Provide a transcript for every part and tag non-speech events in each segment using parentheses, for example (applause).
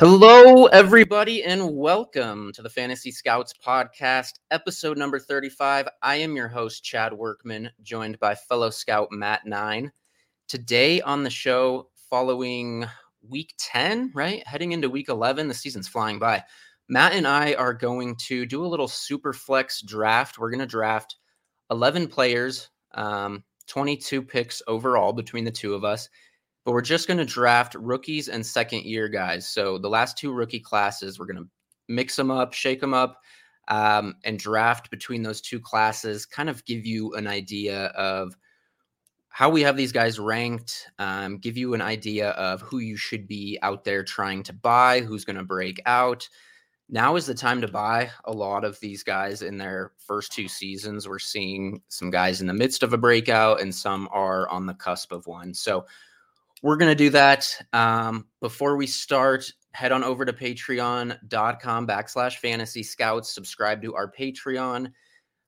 Hello, everybody, and welcome to the Fantasy Scouts podcast, episode number 35. I am your host, Chad Workman, joined by fellow scout Matt Nine. Today on the show, following week 10, right? Heading into week 11, the season's flying by. Matt and I are going to do a little super flex draft. We're going to draft 11 players, um, 22 picks overall between the two of us but we're just going to draft rookies and second year guys. So the last two rookie classes, we're going to mix them up, shake them up, um, and draft between those two classes, kind of give you an idea of how we have these guys ranked, um, give you an idea of who you should be out there trying to buy, who's going to break out. Now is the time to buy a lot of these guys in their first two seasons. We're seeing some guys in the midst of a breakout, and some are on the cusp of one. So we're going to do that. Um, before we start, head on over to patreon.com backslash fantasy scouts. Subscribe to our Patreon.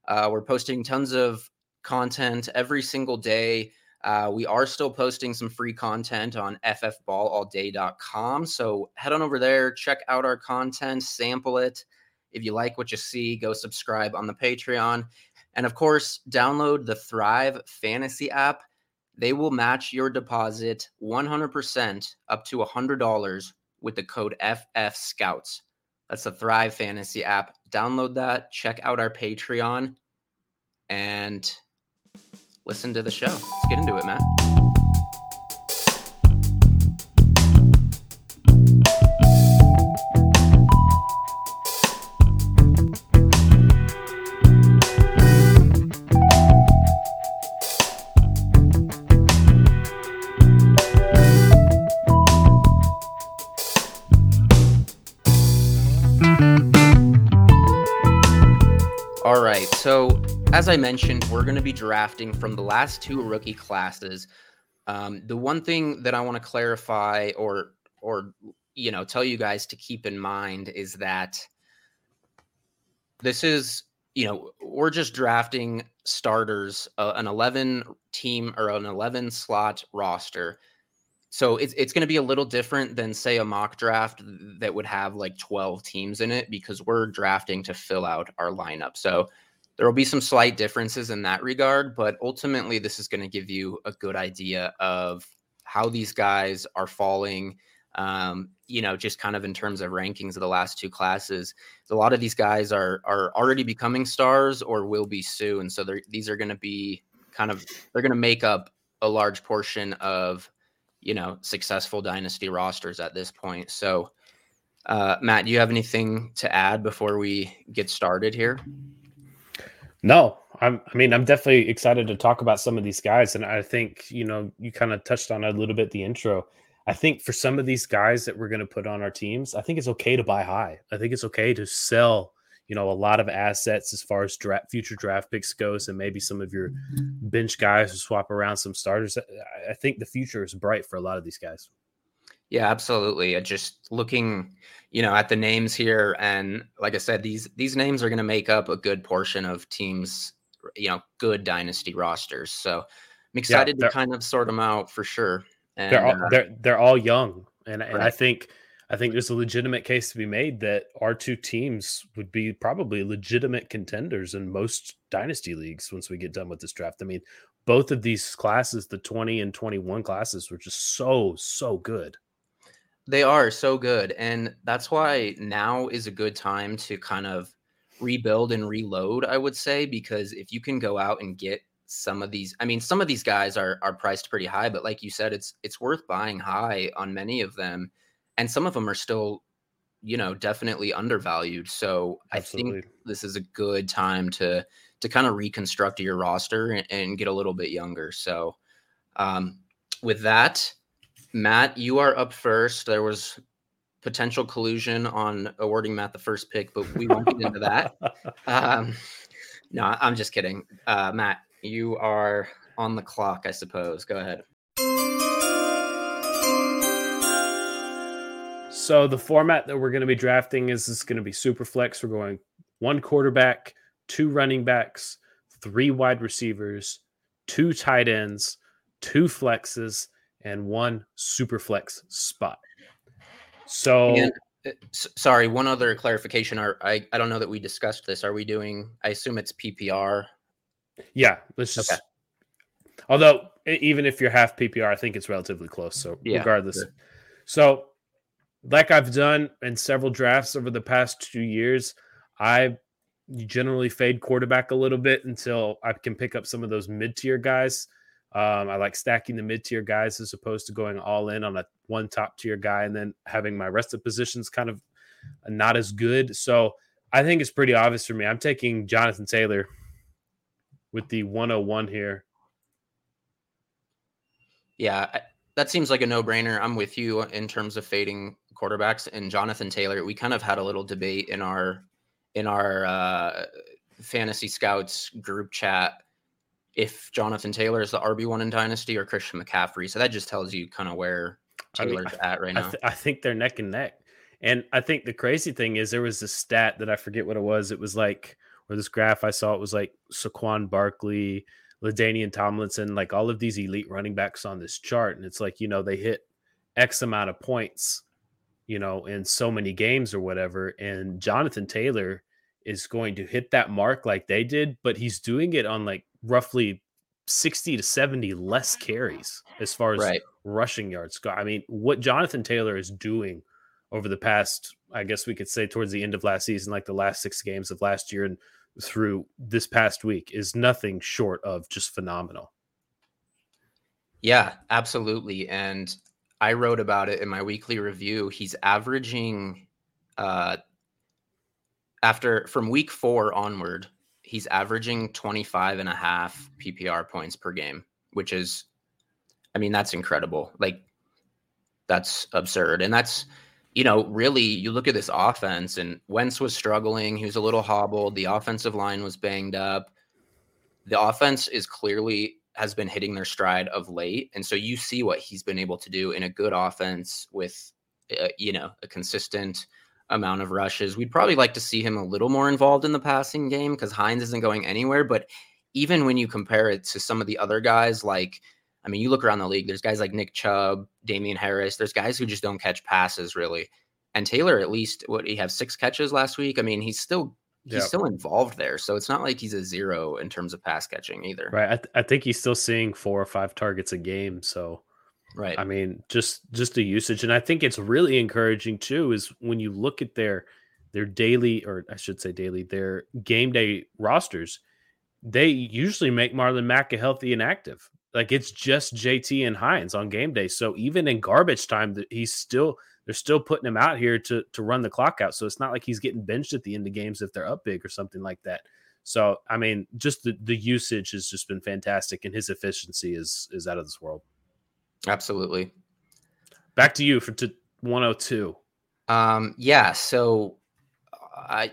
Uh, we're posting tons of content every single day. Uh, we are still posting some free content on ffballallday.com. So head on over there, check out our content, sample it. If you like what you see, go subscribe on the Patreon. And of course, download the Thrive Fantasy app. They will match your deposit 100% up to $100 with the code FF Scouts. That's the Thrive Fantasy app. Download that, check out our Patreon, and listen to the show. Let's get into it, Matt. As I mentioned, we're going to be drafting from the last two rookie classes. Um, the one thing that I want to clarify, or or you know, tell you guys to keep in mind is that this is you know we're just drafting starters, uh, an eleven team or an eleven slot roster. So it's it's going to be a little different than say a mock draft that would have like 12 teams in it because we're drafting to fill out our lineup. So there will be some slight differences in that regard, but ultimately, this is going to give you a good idea of how these guys are falling. Um, you know, just kind of in terms of rankings of the last two classes, a lot of these guys are are already becoming stars or will be soon. So these are going to be kind of they're going to make up a large portion of you know successful dynasty rosters at this point. So, uh, Matt, do you have anything to add before we get started here? No, I'm, I mean, I'm definitely excited to talk about some of these guys. And I think, you know, you kind of touched on a little bit the intro. I think for some of these guys that we're going to put on our teams, I think it's okay to buy high. I think it's okay to sell, you know, a lot of assets as far as draft, future draft picks goes, and maybe some of your mm-hmm. bench guys to swap around some starters. I think the future is bright for a lot of these guys. Yeah, absolutely. Just looking, you know, at the names here, and like I said, these these names are going to make up a good portion of teams, you know, good dynasty rosters. So I'm excited yeah, to kind of sort them out for sure. And, they're all, uh, they're they're all young, and and. I think I think there's a legitimate case to be made that our two teams would be probably legitimate contenders in most dynasty leagues once we get done with this draft. I mean, both of these classes, the 20 and 21 classes, were just so so good. They are so good. And that's why now is a good time to kind of rebuild and reload, I would say, because if you can go out and get some of these, I mean, some of these guys are are priced pretty high, but like you said, it's it's worth buying high on many of them. And some of them are still, you know, definitely undervalued. So Absolutely. I think this is a good time to to kind of reconstruct your roster and, and get a little bit younger. So um with that, Matt, you are up first. There was potential collusion on awarding Matt the first pick, but we won't get into that. (laughs) Um, no, I'm just kidding. Uh, Matt, you are on the clock, I suppose. Go ahead. So the format that we're going to be drafting is this going to be super flex. We're going one quarterback, two running backs, three wide receivers, two tight ends, two flexes, and one super flex spot. So, And, uh, s- sorry, one other clarification. Are I, I don't know that we discussed this. Are we doing? I assume it's PPR. yeah, let's just. Okay. Although, even if you're half PPR, I think it's relatively close. So, Yeah, regardless. sure. So, like I've done in several drafts over the past two years, I generally fade quarterback a little bit until I can pick up some of those mid tier guys. Um, I like stacking the mid tier guys as opposed to going all in on a one top tier guy and then having my rest of positions kind of not as good. So I think it's pretty obvious for me. I'm taking Jonathan Taylor with the 101 here. Yeah, that seems like a no-brainer. I'm with you in terms of fading quarterbacks and Jonathan Taylor. We kind of had a little debate in our in our uh, fantasy scouts group chat if Jonathan Taylor is the RB one in Dynasty or Christian McCaffrey. So that just tells you kind of where I mean, Taylor's at right I, now. th- I think they're neck and neck. And I think the crazy thing is there was a stat that I forget what it was. It was like, or this graph I saw, it was like Saquon Barkley, LaDainian Tomlinson, like all of these elite running backs on this chart. And it's like, you know, they hit X amount of points, you know, in so many games or whatever. And Jonathan Taylor is going to hit that mark like they did, but he's doing it on like roughly 60 to 70 less carries as far as right. rushing yards go. I mean, what Jonathan Taylor is doing over the past, I guess we could say towards the end of last season, like the last six games of last year and through this past week, is nothing short of just phenomenal. Yeah, absolutely. And I wrote about it in my weekly review. He's averaging uh after from week 4 onward, he's averaging 25 and a half PPR points per game, which is I mean, that's incredible. Like that's absurd. And that's you know, really you look at this offense and Wentz was struggling, he was a little hobbled, the offensive line was banged up. The offense is clearly has been hitting their stride of late, and so you see what he's been able to do in a good offense with, uh, you know, a consistent amount of rushes. We'd probably like to see him a little more involved in the passing game because Hines isn't going anywhere. But even when you compare it to some of the other guys, like I mean, you look around the league, there's guys like Nick Chubb, Damien Harris. There's guys who just don't catch passes really. And Taylor, at least, what he have six catches last week. I mean, he's still he's Yep. still involved there, so it's not like he's a zero in terms of pass catching either. Right. I, th- I think he's still seeing four or five targets a game. So, Right. I mean, just just the usage, and I think it's really encouraging too. Is when you look at their their daily, or I should say daily, their game day rosters, they usually make Marlon Mack a healthy and active. Like it's just JT and Hines on game day. So even in garbage time, he's still they're still putting him out here to to run the clock out. So it's not like he's getting benched at the end of games if they're up big or something like that. So I mean, just the the usage has just been fantastic, and his efficiency is is out of this world. Absolutely. Back to you for to 102. Um, yeah. So I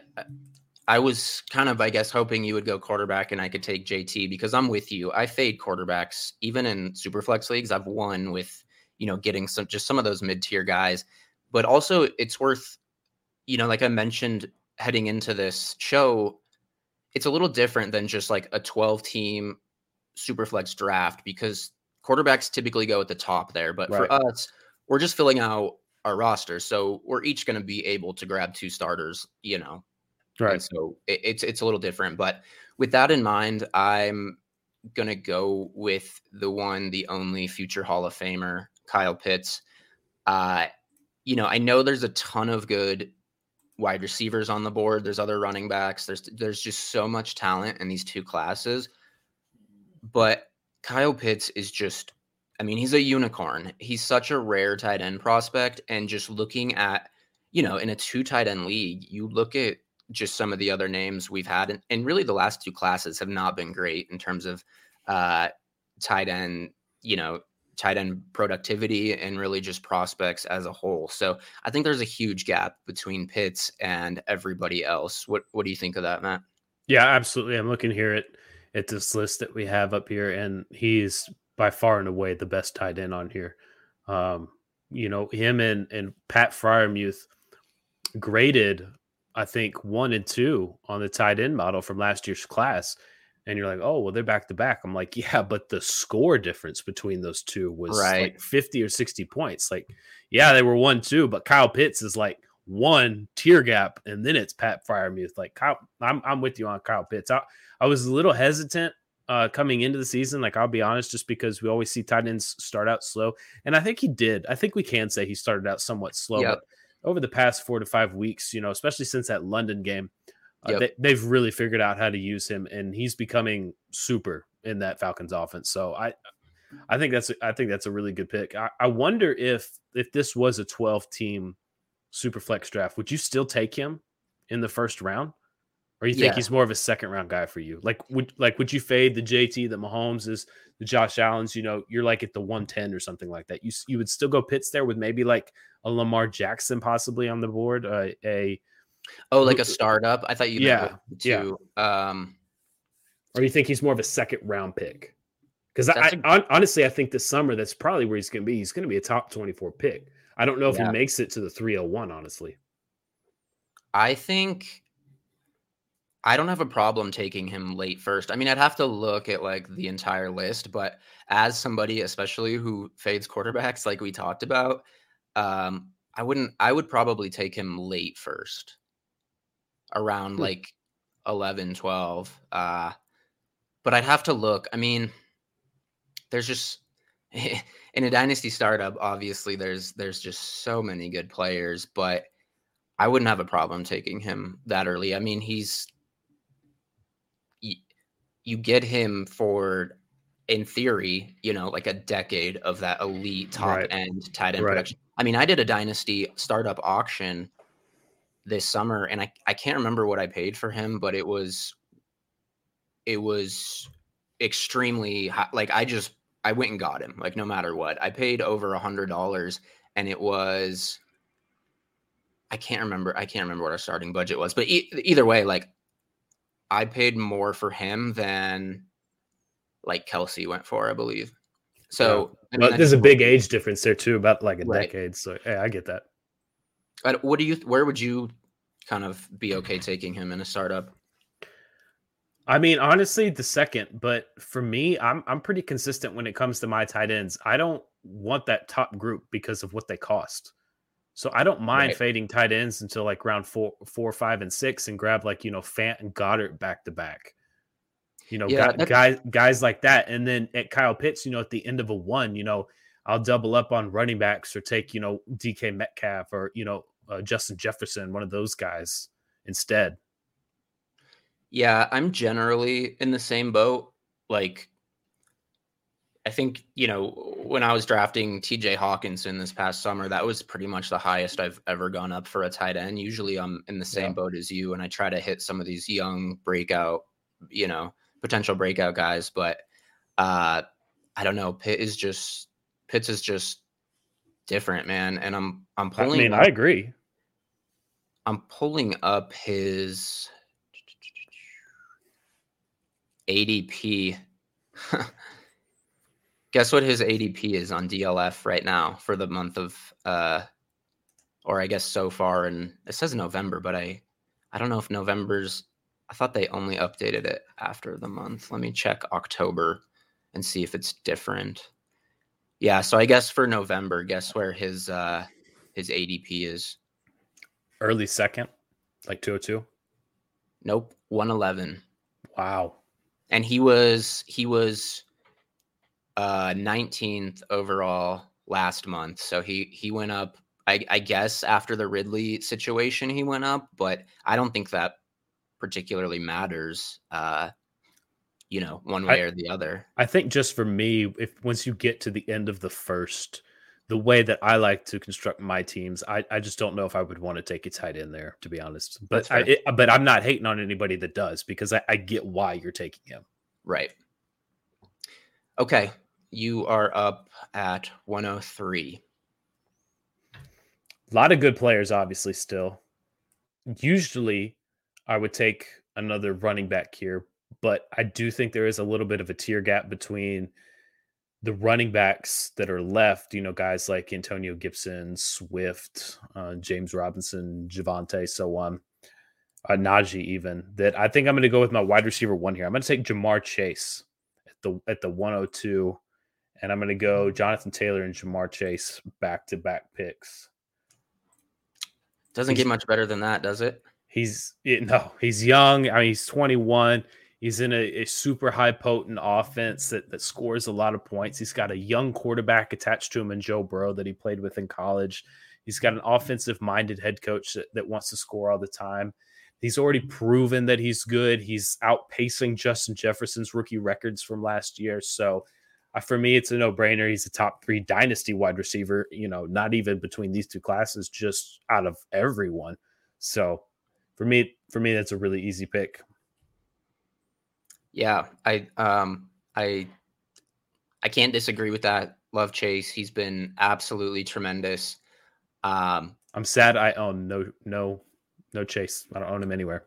I was kind of, I guess, hoping you would go quarterback and I could take JT because I'm with you. I fade quarterbacks even in super flex leagues. I've won with you know getting some just some of those mid tier guys, but also it's worth you know like I mentioned heading into this show, it's a little different than just like a 12 team super flex draft because quarterbacks typically go at the top there, but Right. for us, we're just filling out our roster, so we're each going to be able to grab two starters, you know, and so it, it's it's a little different. But with that in mind, I'm gonna go with the one, the only future Hall of Famer, Kyle Pitts. Uh, you know, I know there's a ton of good wide receivers on the board. There's other running backs. There's there's just so much talent in these two classes. But Kyle Pitts is just I mean, he's a unicorn. He's such a rare tight end prospect. And just looking at, you know, in a two tight end league, you look at just some of the other names we've had, and, and really the last two classes have not been great in terms of uh, tight end, you know, tight end productivity and really just prospects as a whole. So I think there's a huge gap between Pitts and everybody else. What What do you think of that, Matt? Yeah, absolutely. I'm looking here at at this list that we have up here, and he's by far and away the best tight end on here. Um, you know, him and and Pat Freiermuth graded, I think, one and two on the tight end model from last year's class. and you're like, oh, well, they're back to back. I'm like, (laughs) yeah, but the score difference between those two was Right. like 50 or 60 points. Like, yeah, they were one, two, but Kyle Pitts is like one tier gap, and then it's Pat Freiermuth. Like, Kyle, I'm, I'm with you on Kyle Pitts. I, I was a little hesitant uh, coming into the season. Like, I'll be honest, just because we always see tight ends start out slow. And I think he did. I think we can say he started out somewhat slow. Yep. But over the past four to five weeks, you know, especially since that London game, uh, Yep. they, they've really figured out how to use him, and he's becoming super in that Falcons offense. So I, I think that's I think that's a really good pick. I, I wonder if if this was a twelve team super flex draft, would you still take him in the first round, or you think Yeah. he's more of a second round guy for you? Like would like would you fade the JT, the Mahomes is the Josh Allen's? You know, you're like at the one ten or something like that. You you would still go Pitts there with maybe like a Lamar Jackson possibly on the board, uh, a Oh, like a startup. I thought you Yeah, meant yeah. to um or you think he's more of a second round pick? Because I, honestly, I think this summer that's probably where he's going to be. He's going to be a top twenty four pick. I don't know if Yeah. he makes it to the three hundred one. Honestly, I think I don't have a problem taking him late first. I mean, I'd have to look at like the entire list, but as somebody, especially who fades quarterbacks, like we talked about, um, I wouldn't. I would probably take him late first, around Hmm. like 11, 12. Uh, but I'd have to look. I mean, there's just (laughs) in a dynasty startup. Obviously, there's there's just so many good players, but I wouldn't have a problem taking him that early. I mean, he's you get him for in theory, you know, like a decade of that elite top Right. end tight end Right. production. I mean, I did a dynasty startup auction this summer and I, I can't remember what I paid for him, but it was it was extremely high. Like I just I went and got him, like no matter what. I paid over a hundred dollars and it was I can't remember. I can't remember what our starting budget was, but e- either way, like I paid more for him than like Kelce went for, I believe. So but I there's a big age difference there too, about like a Right. decade. So yeah, I get that. What do you? Where would you kind of be okay taking him in a startup? I mean, honestly, the second, but for me, I'm I'm pretty consistent when it comes to my tight ends. I don't want that top group because of what they cost. So I don't mind Right. fading tight ends until like round four, four, five, and six, and grab like you know Fant and Goedert back to back. You know, Yeah, guy- guys guys like that, and then at Kyle Pitts, you know, at the end of a one, you know, I'll double up on running backs or take you know DK Metcalf or you know uh, Justin Jefferson, one of those guys instead. Yeah, I'm generally in the same boat. Like, I think, you know, when I was drafting TJ Hockenson this past summer, that was pretty much the highest I've ever gone up for a tight end. Usually I'm in the same Yeah. boat as you, and I try to hit some of these young breakout, you know, potential breakout guys. But uh I don't know. Pitt is just Pitts is just different, man. And I'm I'm pulling I mean, up, I agree. I'm pulling up his ADP. (laughs) Guess what his ADP is on DLF right now for the month of uh or I guess so far and it says November, but I I don't know if November's I thought they only updated it after the month. Let me check October and see if it's different. Yeah, so I guess for November, guess where his uh his ADP is? Early second, like 202. Nope, 111. Wow. And he was he was uh 19th overall last month so he he went up I, I guess after the ridley situation he went up but i don't think that particularly matters uh you know one way I- or the other. I think just for me, if once you get to the end of the first, the way that I like to construct my teams, I, I just don't know if I would want to take a tight end there, to be honest. But I, it, but I'm not hating on anybody that does because I, I get why you're taking him. right okay you are up at 103 A lot of good players, obviously, still. Usually, I would take another running back here, but I do think there is a little bit of a tier gap between the running backs that are left. You know, guys like Antonio Gibson, Swift, uh, James Robinson, Javonte, so on. uh, Najee even that I think I'm going to go with my wide receiver one here. I'm going to take Ja'Marr Chase at the at the 102, and I'm going to go Jonathan Taylor and Ja'Marr Chase back to back picks. Doesn't he's, get much better than that, does it? He's it, no, he's young. I mean, he's 21. He's in a, a, super high potent offense that, that scores a lot of points. He's got a young quarterback attached to him in Joe Burrow that he played with in college. He's got an offensive minded head coach that, that wants to score all the time. He's already proven that he's good. He's outpacing Justin Jefferson's rookie records from last year. So uh, for me, it's a no brainer. He's a top three dynasty wide receiver, you know, not even between these two classes, just out of everyone. So for me, for me, that's a really easy pick. Yeah, I um I I can't disagree with that. Love Chase. He's been absolutely tremendous. Um I'm sad I own no no no Chase. I don't own him anywhere.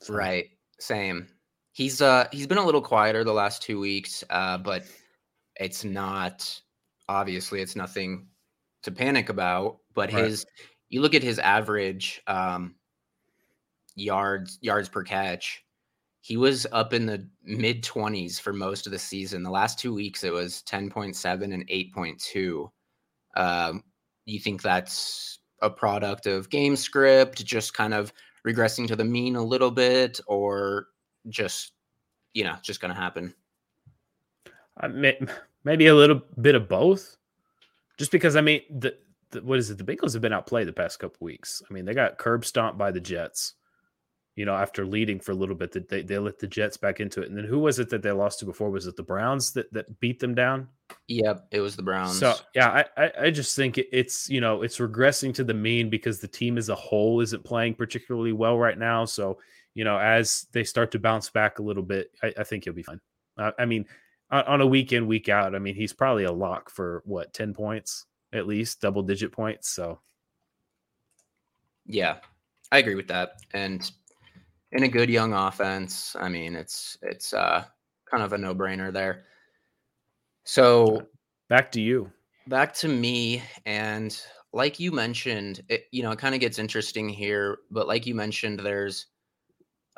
So. Right. Same. He's uh he's been a little quieter the last two weeks, uh, but it's not obviously it's nothing to panic about. But right. his you look at his average um yards yards per catch he was up in the mid 20s for most of the season. The last two weeks, it was 10.7 and 8.2. Um, you think that's a product of game script, just kind of regressing to the mean a little bit, or just, you know, just going to happen? Uh, may, (laughs) maybe a little bit of both. Just because, I mean, the, the, what is it? The Bengals have been outplayed the past couple weeks. I mean, they got curb stomped by the Jets you know, after leading for a little bit, that they, they let the Jets back into it. And then who was it that they lost to before? Was it the Browns that, that beat them down? Yep, it was the Browns. So yeah, I, I, I just think it's you know it's regressing to the mean because the team as a whole isn't playing particularly well right now. So you know, as they start to bounce back a little bit, I, I think he'll be fine. Uh, I mean, on, on a week in week out, I mean he's probably a lock for what ten points at least, double digit points. So yeah, I agree with that, and in a good young offense, I mean, it's it's uh, kind of a no brainer there. So back to you. Back to me, and like you mentioned, it, you know, it kind of gets interesting here. But like you mentioned, there's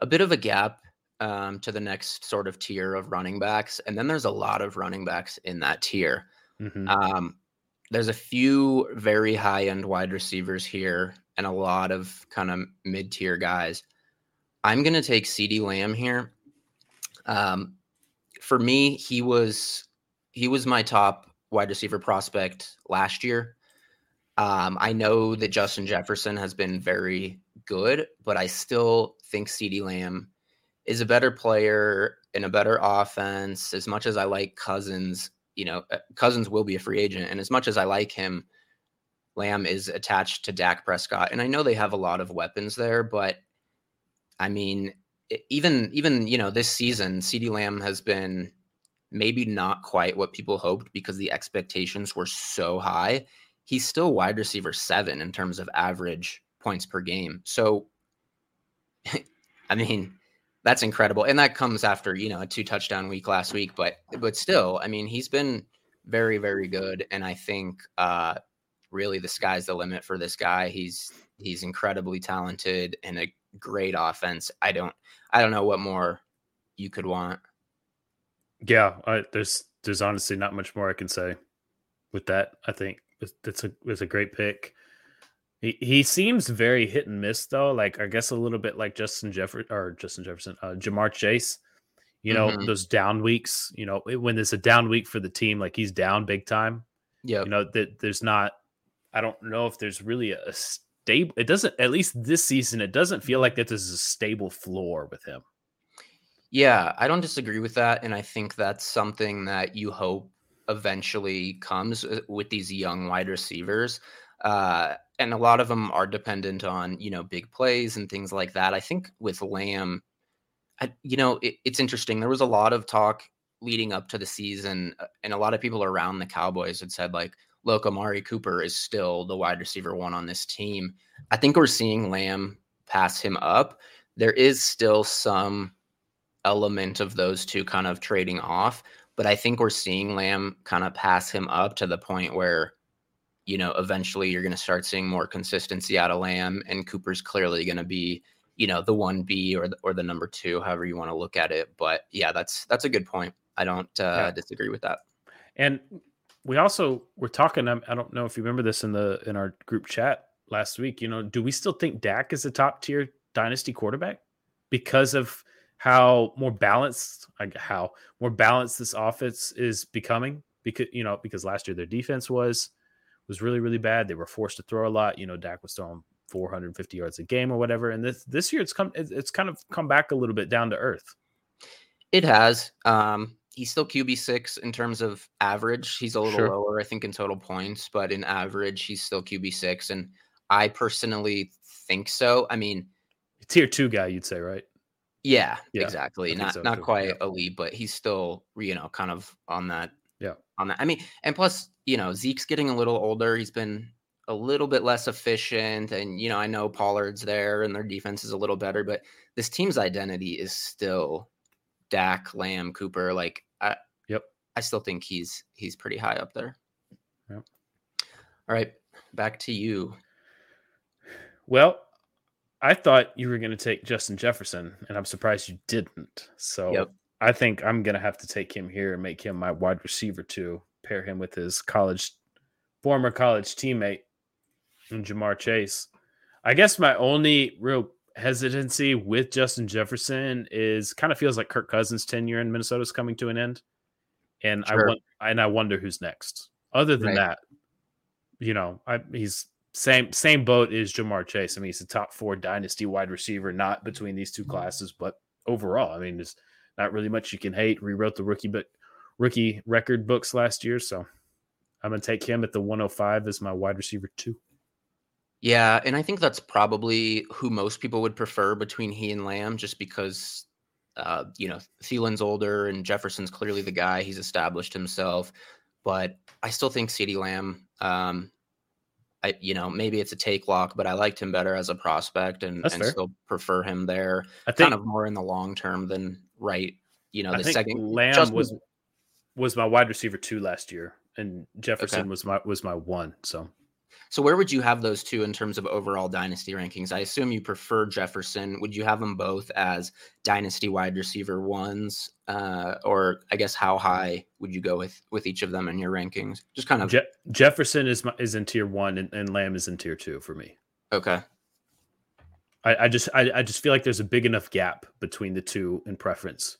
a bit of a gap um, to the next sort of tier of running backs, and then there's a lot of running backs in that tier. Mm-hmm. Um, there's a few very high end wide receivers here, and a lot of kind of mid tier guys. I'm going to take CeeDee Lamb here. Um, for me, he was he was my top wide receiver prospect last year. Um, I know that Justin Jefferson has been very good, but I still think CeeDee Lamb is a better player in a better offense. As much as I like Cousins, you know, uh, Cousins will be a free agent, and as much as I like him, Lamb is attached to Dak Prescott, and I know they have a lot of weapons there, but I mean, even even you know this season, CeeDee Lamb has been maybe not quite what people hoped because the expectations were so high. He's still wide receiver seven in terms of average points per game. So, (laughs) I mean, that's incredible, and that comes after you know a two touchdown week last week. But but still, I mean, he's been very very good, and I think uh, really the sky's the limit for this guy. He's he's incredibly talented and a great offense. I don't I don't know what more you could want. Yeah, I, there's there's honestly not much more I can say with that. I think it's a it's a great pick. He, he seems very hit and miss though. Like I guess a little bit like Justin Jefferson or Justin Jefferson, uh, Ja'Marr Chase. You know mm-hmm. those down weeks. You know when there's a down week for the team, like he's down big time. Yeah. You know that there's not. I don't know if there's really a, stable. It doesn't, at least this season, it doesn't feel like that there's a stable floor with him. Yeah, I don't disagree with that. And I think that's something that you hope eventually comes uh, with these young wide receivers. Uh, and a lot of them are dependent on, you know, big plays and things like that. I think with Lamb, I, you know, it, it's interesting. There was a lot of talk leading up to the season, uh, and a lot of people around the Cowboys had said, like, look, Amari Cooper is still the wide receiver one on this team. I think we're seeing Lamb pass him up. There is still some element of those two kind of trading off, but I think we're seeing Lamb kind of pass him up to the point where, you know, eventually you're going to start seeing more consistency out of Lamb, and Cooper's clearly going to be you know the one B or the, or the number two, however you want to look at it. But yeah, that's that's a good point. I don't uh, yeah. disagree with that. And we also were talking. I don't know if you remember this in the in our group chat last week. You know, do we still think Dak is a top tier dynasty quarterback because of how more balanced, how more balanced this offense is becoming? Because you know, because last year their defense was was really really bad. They were forced to throw a lot. You know, Dak was throwing 450 yards a game or whatever. And this this year it's come it's kind of come back a little bit down to earth. It has. Um, he's still QB six in terms of average. He's a little sure. lower, I think, in total points, but in average, he's still QB six. And I personally think so. I mean, tier two guy, you'd say, right? Yeah, yeah exactly. Not so not too. quite yeah. elite, but he's still, you know, kind of on that. Yeah. On that. I mean, and plus, you know, Zeke's getting a little older. He's been a little bit less efficient. And, you know, I know Pollard's there and their defense is a little better, but this team's identity is still Dak, Lamb, Cooper. Like, I, yep. I still think he's, he's pretty high up there. Yep. All right. Back to you. Well, I thought you were going to take Justin Jefferson, and I'm surprised you didn't. So yep. I think I'm going to have to take him here and make him my wide receiver too. Pair him with his college, former college teammate and Ja'Marr Chase. I guess my only real hesitancy with Justin Jefferson is kind of feels like Kirk Cousins' tenure in Minnesota is coming to an end, and sure. I want and I wonder who's next. Other than right. that, you know, I, he's same same boat as Ja'Marr Chase. I mean, he's a top four dynasty wide receiver, not between these two classes, but overall, I mean, there's not really much you can hate. Rewrote the rookie but rookie record books last year, so I'm gonna take him at the 105 as my wide receiver two. Yeah, and I think that's probably who most people would prefer between he and Lamb, just because uh, you know Thielen's older and Jefferson's clearly the guy. He's established himself, but I still think CeeDee Lamb. Um, I you know maybe it's a take lock, but I liked him better as a prospect and, and still prefer him there. I think kind of more in the long term than right. You know, the second Lamb Justin, was was my wide receiver two last year, and Jefferson okay. was my was my one. So so where would you have those two in terms of overall dynasty rankings? I assume you prefer Jefferson. Would you have them both as dynasty wide receiver ones, uh, or I guess how high would you go with with each of them in your rankings? Just kind of Je- Jefferson is my, is in tier one, and, and Lamb is in tier two for me. Okay. I, I just I, I just feel like there's a big enough gap between the two in preference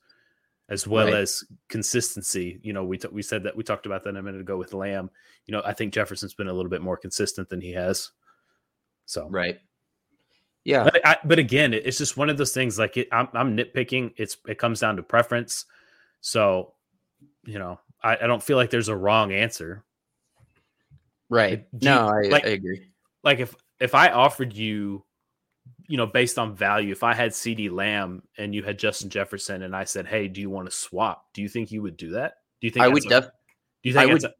as well right. as consistency. You know, we t- we said that we talked about that a minute ago with Lamb. You know, I think Jefferson's been a little bit more consistent than he has. So right, yeah. But, I, but again, it's just one of those things. Like it, I'm, I'm nitpicking. It's it comes down to preference. So, you know, I, I don't feel like there's a wrong answer. Right. no, I, like, I agree. Like if if I offered you you know, based on value, if I had CeeDee Lamb and you had Justin Jefferson and I said, Hey, do you want to swap? Do you think you would do that? Do you think I would def- do you think I would, a,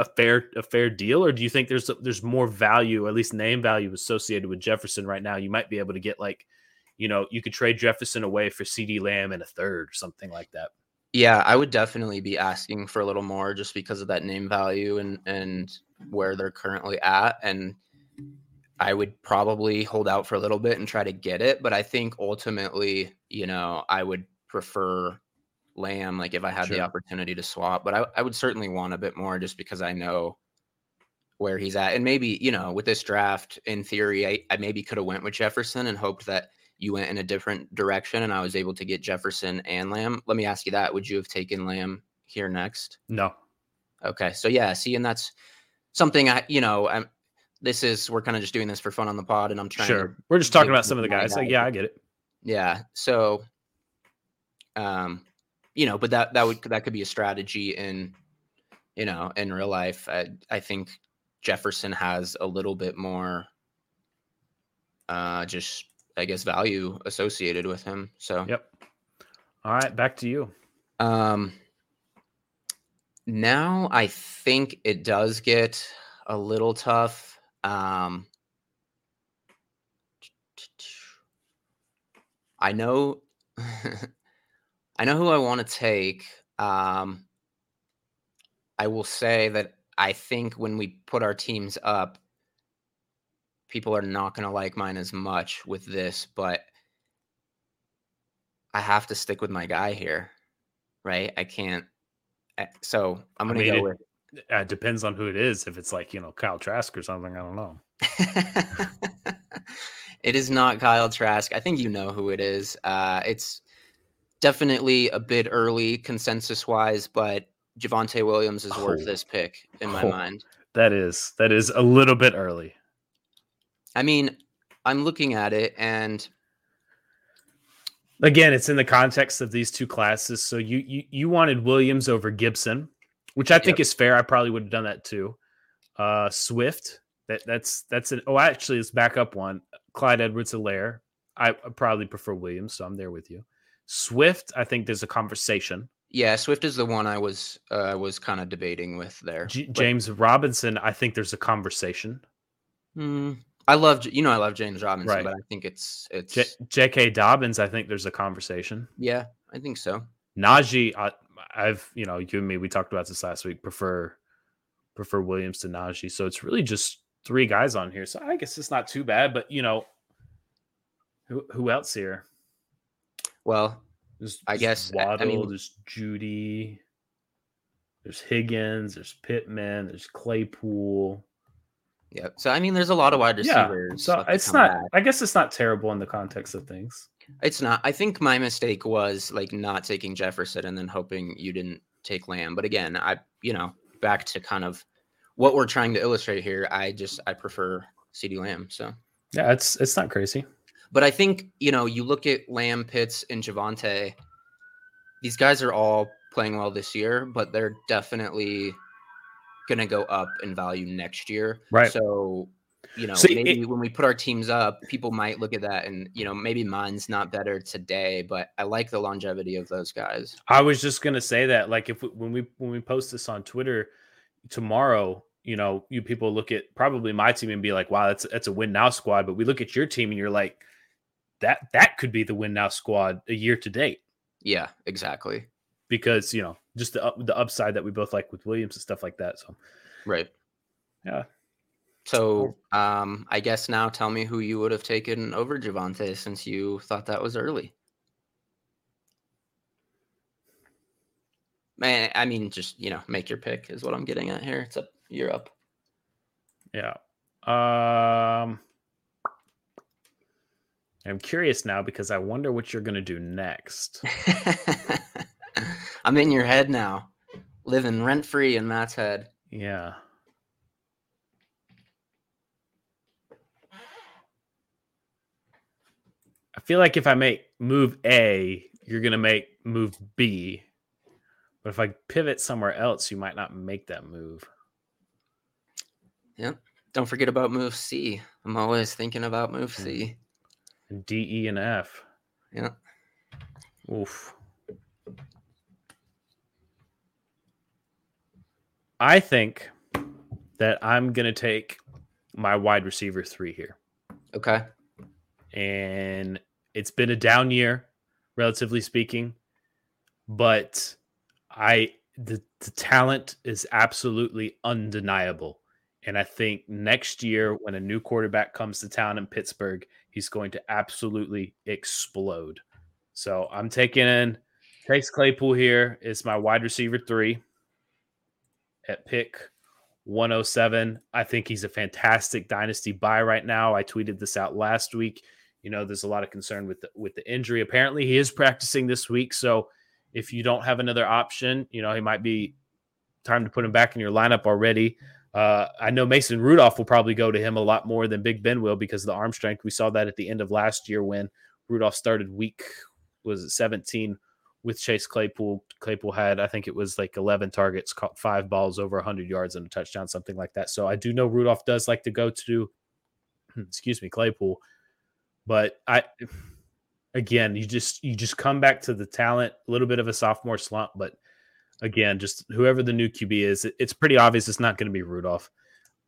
a, fair a fair deal, or do you think there's there's more value, at least name value associated with Jefferson right now? You might be able to get like, you know, you could trade Jefferson away for CeeDee Lamb and a third or something like that. Yeah, I would definitely be asking for a little more just because of that name value and and where they're currently at. And I would probably hold out for a little bit and try to get it. But I think ultimately, you know, I would prefer Lamb, like if I had sure. the opportunity to swap. But I, I would certainly want a bit more just because I know where he's at. And maybe, you know, with this draft, in theory, I, I maybe could have went with Jefferson and hoped that you went in a different direction and I was able to get Jefferson and Lamb. Let me ask you that. Would you have taken Lamb here next? No. Okay. So yeah, see, and that's something I, you know, I'm this is we're kind of just doing this for fun on the pod, and I'm trying. To Sure, we're just talking about some of the guys. Like, yeah, I get it. Yeah. So, um, you know, but that that would that could be a strategy in, you know, in real life. I, I think Jefferson has a little bit more, uh, just I guess value associated with him. So. Yep. All right, back to you. Um. Now I think it does get a little tough um, I know, (laughs) I know who I want to take. Um, I will say that I think when we put our teams up, people are not going to like mine as much with this, but I have to stick with my guy here, right? I can't. eh, So I'm I gonna go with. Uh, It depends on who it is. If it's like you know Kyle Trask or something, I don't know. (laughs) it is not Kyle Trask. I think you know who it is. Uh, it's definitely a bit early consensus wise, but Javonte Williams is worth Oh. this pick in my Oh. mind. That is that is a little bit early. I mean, I'm looking at it and Again, it's in the context of these two classes. So you you you wanted Williams over Gibson, which I think Yep. is fair. I probably would have done that too. Uh Swift, that that's that's an oh actually it's back up one. Clyde Edwards Helaire. I probably prefer Williams, so I'm there with you. Swift, I think there's a conversation. yeah, Swift is the one I was uh, was kind of debating with there. J- But, James Robinson, I think there's a conversation. hmm, I love you know I love James Robinson, Right. but I think it's it's J- J.K. Dobbins, I think there's a conversation. yeah, I think so. Najee, I, I've you know you and me we talked about this last week. Prefer prefer Williams to Najee, so it's really just three guys on here. So I guess it's not too bad. But you know, who who else here? Well, There's, I there's guess, I- I Waddle, mean- there's Jeudy, there's Higgins, there's Pittman, there's Claypool. yeah. So I mean, there's a lot of wide Yeah, receivers. so it's not. back. I guess it's not terrible in the context of things. It's not. I think my mistake was like not taking Jefferson and then hoping you didn't take Lamb. But again, I you know back to kind of what we're trying to illustrate here. I just I prefer CeeDee Lamb. So, Yeah, it's it's not crazy. but I think you know you look at Lamb, Pitts, and Javonte. These guys are all playing well this year, but they're definitely gonna go up in value next year. Right. So. You know, See, maybe it- when we put our teams up, people might look at that and, you know, maybe mine's not better today, but I like the longevity of those guys. I was just gonna say that, like, if we, when we when we post this on Twitter tomorrow, you know, you people look at probably my team and be like, "Wow, that's that's a win now squad." But we look at your team and you're like, "That that could be the win now squad a year to date," Yeah, exactly. because you know just the the upside that we both like with Williams and stuff like that. So Right. Yeah. So, um, I guess now tell me who you would have taken over Javonte since you thought that was early. Man, I mean, just you know, make your pick is what I'm getting at here. It's up, you're up. yeah, um, I'm curious now because I wonder what you're gonna do next. (laughs) I'm in your head now, living rent free in Matt's head. Yeah. Feel like if I make move A, you're going to make move B. But if I pivot somewhere else, you might not make that move. Yeah. Don't forget about move C. I'm always thinking about move C. Mm. And D, E, and F. Yeah. Oof. I think that I'm going to take my wide receiver three here. Okay. and it's been a down year, relatively speaking. But I the, the talent is absolutely undeniable. And I think next year, when a new quarterback comes to town in Pittsburgh, he's going to absolutely explode. So I'm taking in Chase Claypool here is my wide receiver three at pick 107. I think he's a fantastic dynasty buy right now. I tweeted this out last week. You know, there's a lot of concern with the, with the injury. Apparently, he is practicing this week. So if you don't have another option, you know, he might be time to put him back in your lineup already. Uh, I know Mason Rudolph will probably go to him a lot more than Big Ben will because of the arm strength. We saw that at the end of last year when Rudolph started week was it 17 with Chase Claypool. Claypool had, I think it was like 11 targets, caught five balls over 100 yards and a touchdown, something like that. So I do know Rudolph does like to go to, (clears throat) excuse me, Claypool. But I, again, you just you just come back to the talent, a little bit of a sophomore slump, but again, just whoever the new QB is, it, it's pretty obvious it's not going to be Rudolph.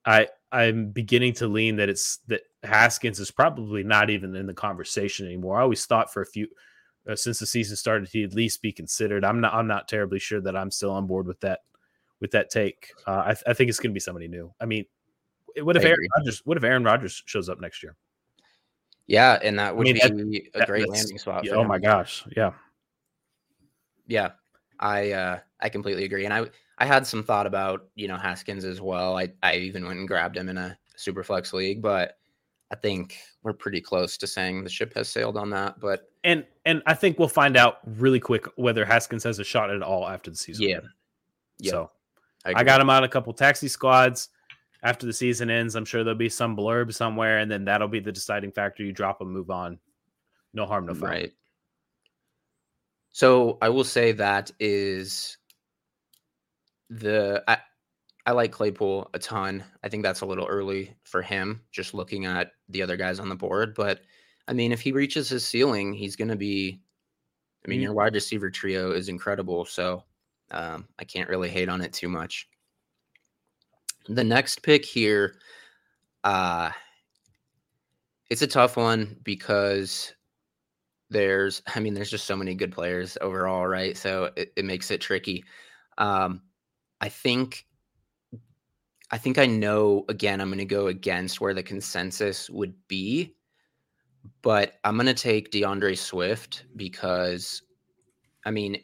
I I'm beginning to lean that it's that Haskins is probably not even in the conversation anymore. I always thought for a few uh, since the season started he'd at least be considered. I'm not I'm not terribly sure that I'm still on board with that with that take. Uh, I, th- I think it's going to be somebody new. I mean, what if Aaron. Rodgers? What if Aaron Rodgers shows up next year? Yeah, and that would mean, be a great landing spot. Yeah, For oh my gosh. Yeah. Yeah, I uh, I completely agree, and I I had some thought about you know Haskins as well. I I even went and grabbed him in a super flex league, but I think we're pretty close to saying the ship has sailed on that. But And and I think we'll find out really quick whether Haskins has a shot at all after the season. Yeah. Yeah. So I, agree. got him out a couple taxi squads. After the season ends, I'm sure there'll be some blurb somewhere, and then that'll be the deciding factor. You drop him, move on. No harm, no foul. Right. So I will say that is the I, I like Claypool a ton. I think that's a little early for him, just looking at the other guys on the board. But I mean, if he reaches his ceiling, he's going to be. I mean, Mhm. your wide receiver trio is incredible, so um, I can't really hate on it too much. The next pick here, uh, it's a tough one because there's i mean there's just so many good players overall right? So it, it makes it tricky. Um i think i think i know again i'm going to go against where the consensus would be but i'm going to take deandre swift because i mean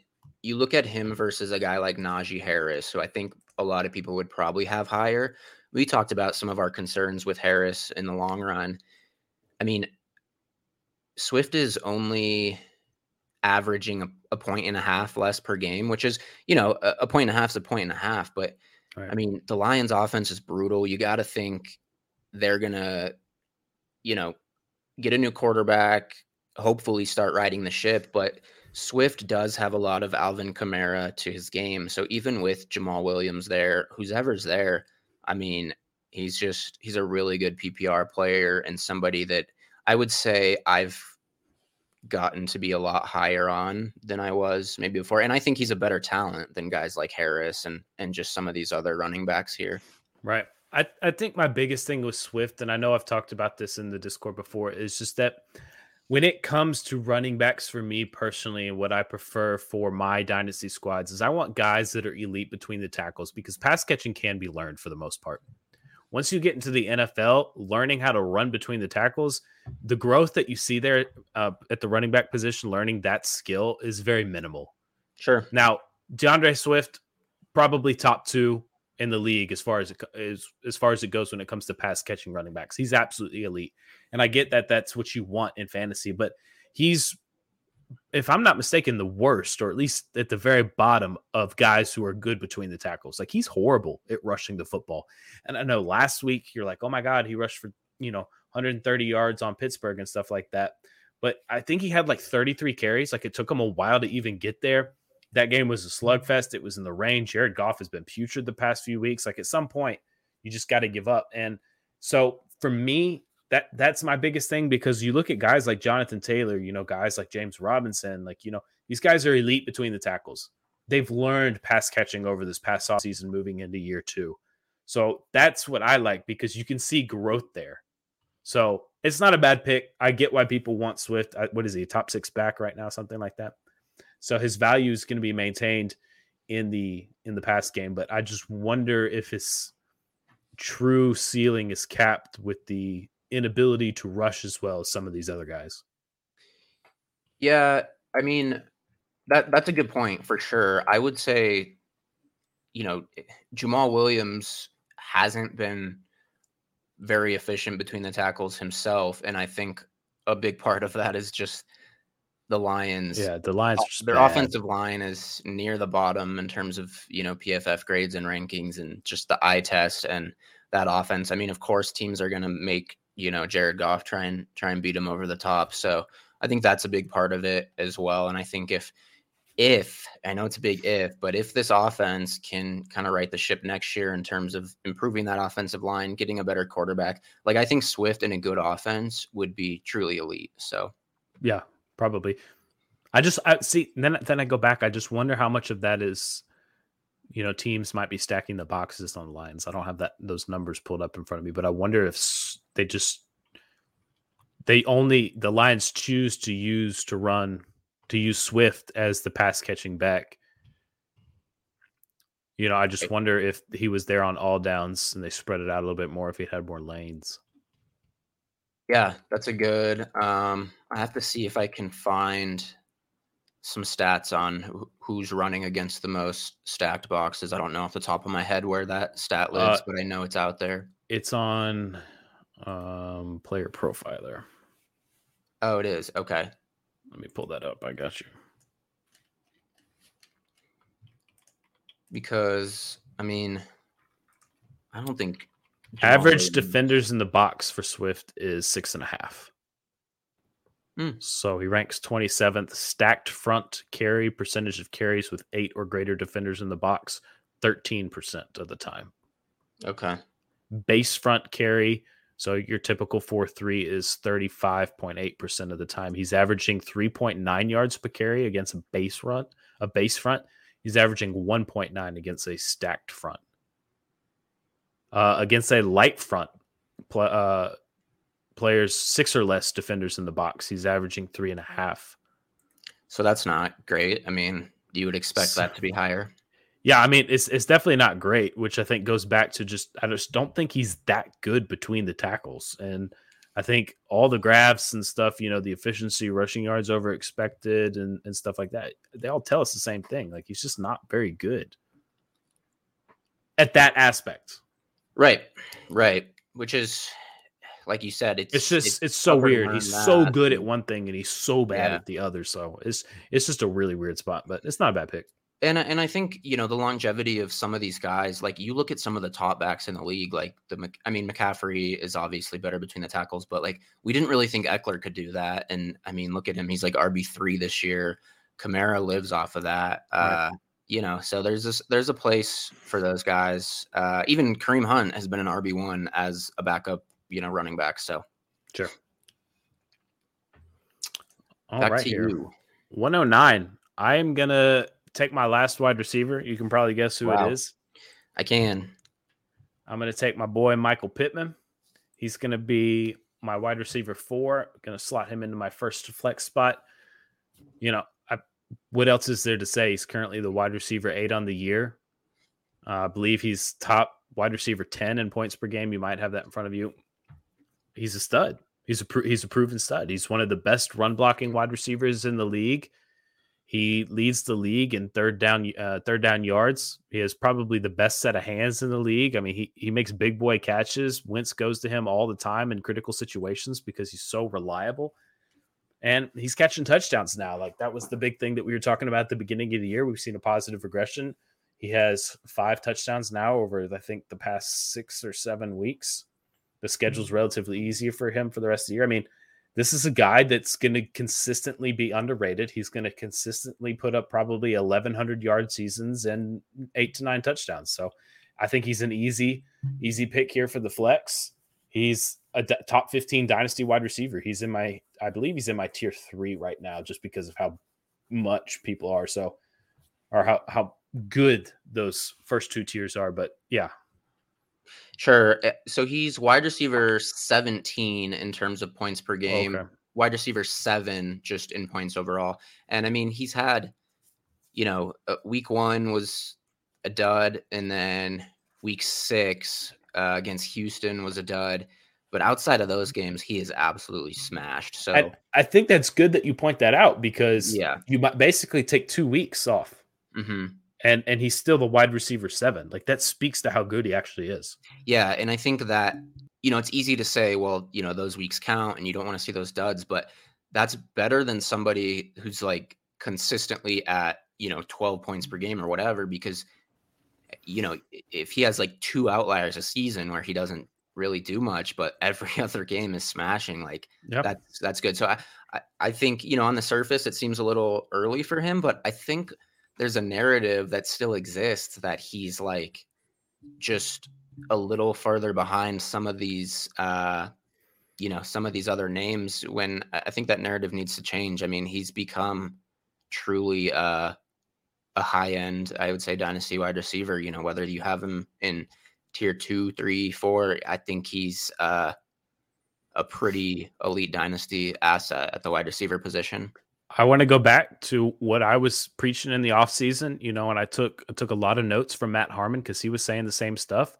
you look at him versus a guy like najee harris who i think a lot of people would probably have higher we talked about some of our concerns with harris in the long run i mean Swift is only averaging a, a point and a half less per game, which is, you know, a, a point and a half is a point and a half. But Right. I mean, the Lions offense is brutal. You got to think they're going to, you know, get a new quarterback, hopefully start riding the ship. But Swift does have a lot of Alvin Kamara to his game. So even with Jamaal Williams there, who's ever's there, I mean, he's just, he's a really good PPR player and somebody that I would say I've gotten to be a lot higher on than I was maybe before. And I think he's a better talent than guys like Harris and and just some of these other running backs here. Right. I, I think my biggest thing with Swift, and I know I've talked about this in the Discord before, is just that when it comes to running backs for me personally, what I prefer for my dynasty squads is I want guys that are elite between the tackles because pass catching can be learned for the most part. Once you get into the NFL, learning how to run between the tackles, the growth that you see there uh, at the running back position, learning that skill is very minimal. Sure. Now, DeAndre Swift, probably top two in the league as far as it as, as far as it goes when it comes to pass catching running backs. He's absolutely elite, and I get that that's what you want in fantasy. But he's, if I'm not mistaken, the worst, or at least at the very bottom of guys who are good between the tackles. Like he's horrible at rushing the football. And I know last week you're like, oh my god, he rushed for you know 130 yards on Pittsburgh and stuff like that. But I think he had like 33 carries. Like it took him a while to even get there that game was a slugfest. It was in the rain. Jared Goff has been putrid the past few weeks. Like at some point, you just got to give up. And so for me, that that's my biggest thing because you look at guys like Jonathan Taylor, you know, guys like James Robinson, like you know, these guys are elite between the tackles. They've learned pass catching over this past offseason moving into year two. So that's what I like because you can see growth there. So it's not a bad pick. I get why people want Swift. What is he, a top six back right now, something like that? So his value is going to be maintained in the in the past game, but I just wonder if his true ceiling is capped with the inability to rush as well as some of these other guys. Yeah, I mean that that's a good point for sure. I would say, you know, Jamaal Williams hasn't been very efficient between the tackles himself, and I think a big part of that is just the Lions. Yeah, the Lions uh, are their bad. offensive line is near the bottom in terms of you know PFF grades and rankings and just the eye test and that offense. I mean, of course, teams are going to make you know Jared Goff try and try and beat him over the top. So I think that's a big part of it as well. And I think if if I know it's a big if, but if this offense can kind of right the ship next year in terms of improving that offensive line, getting a better quarterback, like I think Swift and a good offense would be truly elite. So Yeah, probably. I just I see then then I go back. I just wonder how much of that is, you know, teams might be stacking the boxes on the lines. I don't have that those numbers pulled up in front of me, but I wonder if they just they only the Lions choose to use to run to use Swift as the pass catching back. You know, I just wonder if he was there on all downs and they spread it out a little bit more if he had more lanes. Yeah, that's a good. Um, I have to see if I can find some stats on who's running against the most stacked boxes. I don't know off the top of my head where that stat lives, uh, but I know it's out there. It's on um, Player Profiler. Oh, it is. Okay. Let me pull that up. I got you. Because I mean, I don't think average defenders in the box for Swift is six and a half. Hmm. So he ranks 27th, stacked front carry percentage of carries with eight or greater defenders in the box, 13% of the time. Okay. Base front carry. So your typical 4 3 is 35.8% of the time. He's averaging 3.9 yards per carry against a base front, a base front. He's averaging 1.9 against a stacked front. Uh, against a light front, uh, players, six or less defenders in the box. He's averaging three and a half. So that's not great. I mean, you would expect so, that to be higher. Yeah, I mean, it's it's definitely not great, which I think goes back to just I just don't think he's that good between the tackles. And I think all the graphs and stuff, you know, the efficiency, rushing yards over expected and, and stuff like that, they all tell us the same thing. Like he's just not very good at that aspect. Right. Right. Which is like you said, it's it's just it's, it's so weird. He's that. so good at one thing and he's so bad yeah. at the other. So it's it's just a really weird spot, but it's not a bad pick. And and I think you know the longevity of some of these guys. Like you look at some of the top backs in the league. Like the I mean McCaffrey is obviously better between the tackles, but like we didn't really think Ekeler could do that. And I mean, look at him. He's like RB three this year. Kamara lives off of that. Uh, you know, so there's this there's a place for those guys. Uh, even Kareem Hunt has been an RB one as a backup you know, running back. So sure. All Back right, to here. you. 109. I am gonna take my last wide receiver. You can probably guess who wow. it is. I can. I'm gonna take my boy Michael Pittman. He's gonna be my wide receiver four. I'm gonna slot him into my first flex spot. You know, what else is there to say? He's currently the wide receiver eight on the year. Uh, I believe he's top wide receiver 10 in points per game. You might have that in front of you he's a stud. He's a he's a proven stud. He's one of the best run blocking wide receivers in the league. He leads the league in third down uh, third down yards. He has probably the best set of hands in the league. I mean, he he makes big boy catches. Wentz goes to him all the time in critical situations because he's so reliable. And he's catching touchdowns now. Like that was the big thing that we were talking about at the beginning of the year. We've seen a positive regression. He has five touchdowns now over I think the past six or seven weeks. The schedule's mm-hmm. relatively easier for him for the rest of the year. I mean, this is a guy that's going to consistently be underrated. He's going to consistently put up probably 1,100 yard seasons and eight to nine touchdowns. So I think he's an easy, easy pick here for the flex. He's a d- top 15 dynasty wide receiver. He's in my, I believe he's in my tier three right now, just because of how much people are. So, or how, how good those first two tiers are. But yeah, Sure. Eh, so he's wide receiver 17 in terms of points per game, okay. wide receiver seven just in points overall. And I mean, he's had, you know, uh, week one was a dud, and then week six uh, against Houston was a dud. But outside of those games, he is absolutely smashed. So I, I think that's good that you point that out because yeah, you might basically take two weeks off. Mm-hmm and and he's still the wide receiver seven. Like that speaks to how good he actually is. Yeah, and I think that you know it's easy to say, well, you know, those weeks count, and you don't want to see those duds, but that's better than somebody who's like consistently at you know 12 points per game or whatever because you know if he has like two outliers a season where he doesn't really do much but every (laughs) other game is smashing like yep. that's that's good so I, I i think you know on the surface it seems a little early for him but i think there's a narrative that still exists that he's like just a little further behind some of these uh you know some of these other names when i think that narrative needs to change i mean he's become truly uh a high end i would say dynasty wide receiver you know whether you have him in tier two three four i think he's uh a pretty elite dynasty asset at the wide receiver position I want to go back to what I was preaching in the off season, you know, and I took I took a lot of notes from Matt Harmon because he was saying the same stuff.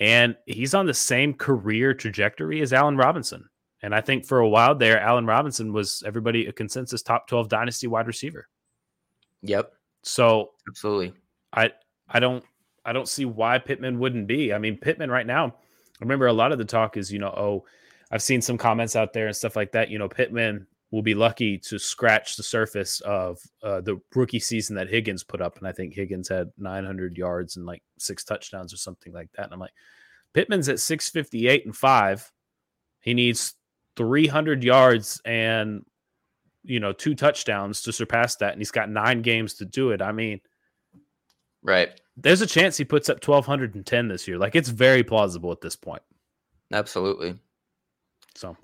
And he's on the same career trajectory as Allen Robinson. And I think for a while there, Allen Robinson was everybody a consensus top 12 dynasty wide receiver. Yep. So absolutely. I I don't I don't see why Pittman wouldn't be. I mean, Pittman right now, I remember a lot of the talk is, you know, oh, I've seen some comments out there and stuff like that. You know, Pittman will be lucky to scratch the surface of uh, the rookie season that Higgins put up. And I think Higgins had 900 yards and like six touchdowns or something like that. And I'm like, Pittman's at 658 and five. He needs 300 yards and, you know, two touchdowns to surpass that. And he's got nine games to do it. I mean, right. There's a chance he puts up 1,210 this year. Like it's very plausible at this point. Absolutely. So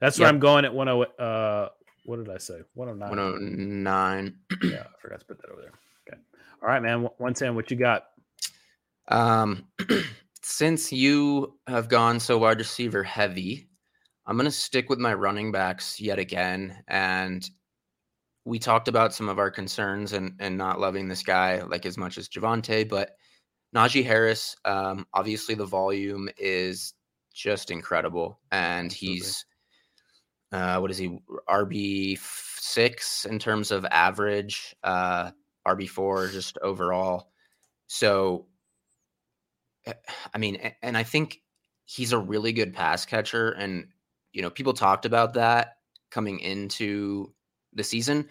that's yep. where I'm going at 10. Uh, what did I say? 109. 109. (clears throat) yeah, I forgot to put that over there. Okay. All right, man. 110. What you got? Um, (clears throat) since you have gone so wide receiver heavy, I'm going to stick with my running backs yet again. And we talked about some of our concerns and, and not loving this guy like as much as Javonte, but Najee Harris, um, obviously the volume is just incredible. And he's, uh, what is he, RB six in terms of average, uh, RB four just overall. So, eh, I mean, and I think he's a really good pass catcher. And, you know, people talked about that coming into the season,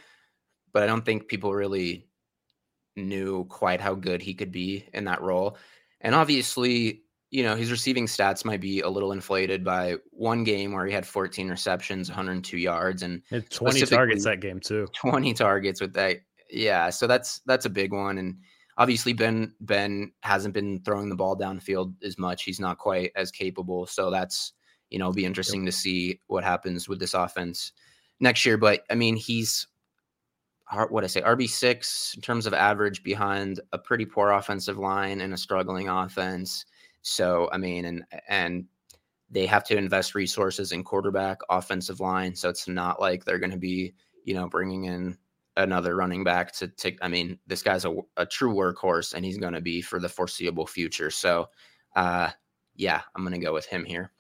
but I don't think people really knew quite how good he could be in that role. And obviously, you know, his receiving stats might be a little inflated by one game where he had 14 receptions, 102 yards, and, and 20 targets that game too. 20 targets with that. Yeah, so that's that's a big one. And obviously Ben Ben hasn't been throwing the ball downfield as much. He's not quite as capable. So that's you know, be interesting yep. to see what happens with this offense next year. But I mean, he's what I say, RB six in terms of average behind a pretty poor offensive line and a struggling offense. So I mean, and and they have to invest resources in quarterback, offensive line. So it's not like they're going to be, you know, bringing in another running back to take. I mean, this guy's a, a true workhorse, and he's going to be for the foreseeable future. So, uh, yeah, I'm going to go with him here.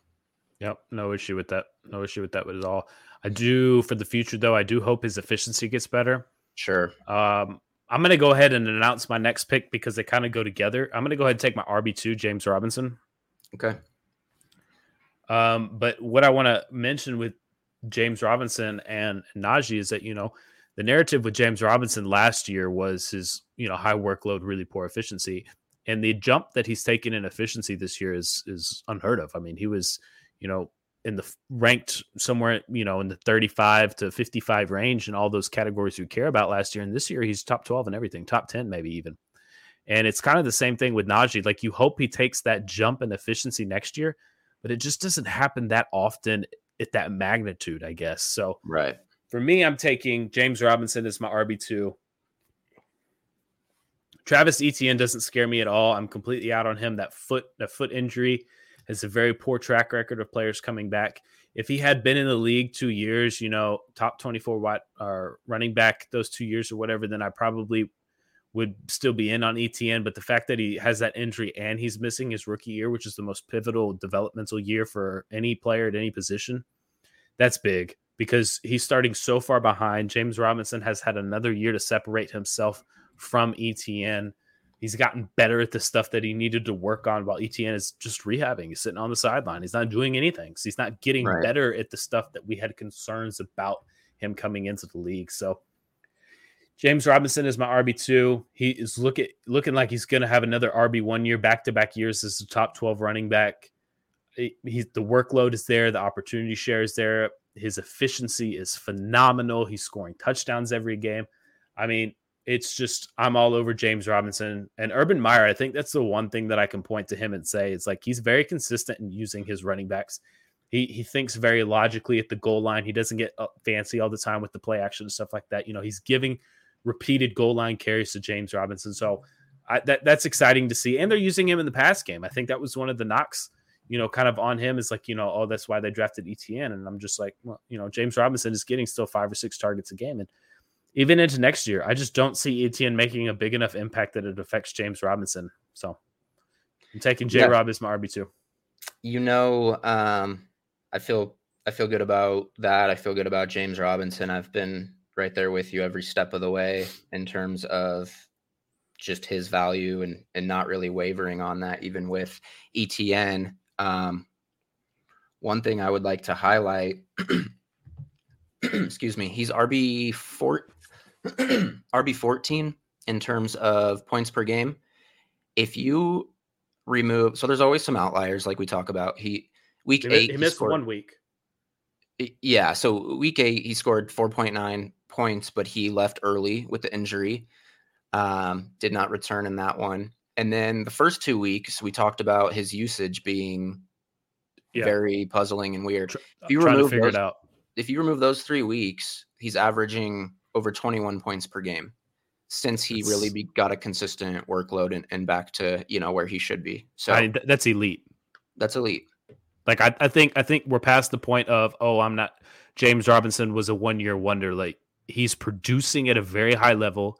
Yep, no issue with that. No issue with that at all. I do for the future though. I do hope his efficiency gets better. Sure. Um, I'm going to go ahead and announce my next pick because they kind of go together. I'm going to go ahead and take my RB2, James Robinson. Okay. Um, but what I want to mention with James Robinson and Najee is that, you know, the narrative with James Robinson last year was his, you know, high workload, really poor efficiency. And the jump that he's taken in efficiency this year is is unheard of. I mean, he was, you know, in the ranked somewhere, you know, in the 35 to 55 range and all those categories we care about last year. And this year he's top 12 and everything, top 10 maybe even. And it's kind of the same thing with Najee. Like you hope he takes that jump in efficiency next year, but it just doesn't happen that often at that magnitude, I guess. So right. For me, I'm taking James Robinson as my RB2. Travis Etienne doesn't scare me at all. I'm completely out on him. That foot, that foot injury has a very poor track record of players coming back. If he had been in the league two years, you know, top 24 watt or uh, running back those two years or whatever, then I probably would still be in on Etienne. But the fact that he has that injury and he's missing his rookie year, which is the most pivotal developmental year for any player at any position, that's big because he's starting so far behind. James Robinson has had another year to separate himself from Etienne. He's gotten better at the stuff that he needed to work on while Etienne is just rehabbing. He's sitting on the sideline. He's not doing anything. So he's not getting right. better at the stuff that we had concerns about him coming into the league. So James Robinson is my RB2. He is looking looking like he's going to have another RB one year back to back years as a top 12 running back. He's the workload is there, the opportunity share is there. His efficiency is phenomenal. He's scoring touchdowns every game. I mean, it's just I'm all over James Robinson and Urban Meyer. I think that's the one thing that I can point to him and say it's like he's very consistent in using his running backs. He he thinks very logically at the goal line. He doesn't get uh, fancy all the time with the play action and stuff like that. You know, he's giving repeated goal line carries to James Robinson. So I, that that's exciting to see. And they're using him in the pass game. I think that was one of the knocks, you know, kind of on him is like, you know, oh, that's why they drafted Etienne. And I'm just like, well, you know, James Robinson is getting still five or six targets a game. And even into next year, I just don't see Etienne making a big enough impact that it affects James Robinson. So I'm taking J Rob as my RB2. You know, um, I feel I feel good about that. I feel good about James Robinson. I've been right there with you every step of the way in terms of just his value and and not really wavering on that even with Etienne. Um, one thing I would like to highlight, (clears throat) excuse me, he's RB four, (clears throat) RB fourteen in terms of points per game. If you remove, so there's always some outliers like we talk about. He week He, eight he missed scored- one week. yeah, so week eight he scored 4.9 points, but he left early with the injury. Um, did not return in that one. And then the first two weeks we talked about his usage being Yeah. very puzzling and weird. If you trying to remove figure those- it out. If you remove those three weeks, he's averaging over 21 points per game since he really be, got a consistent workload and, and back to you know where he should be. So I mean, th- that's elite. that's elite. Like I, I think I think we're past the point of oh I'm not James Robinson was a one year wonder. Like he's producing at a very high level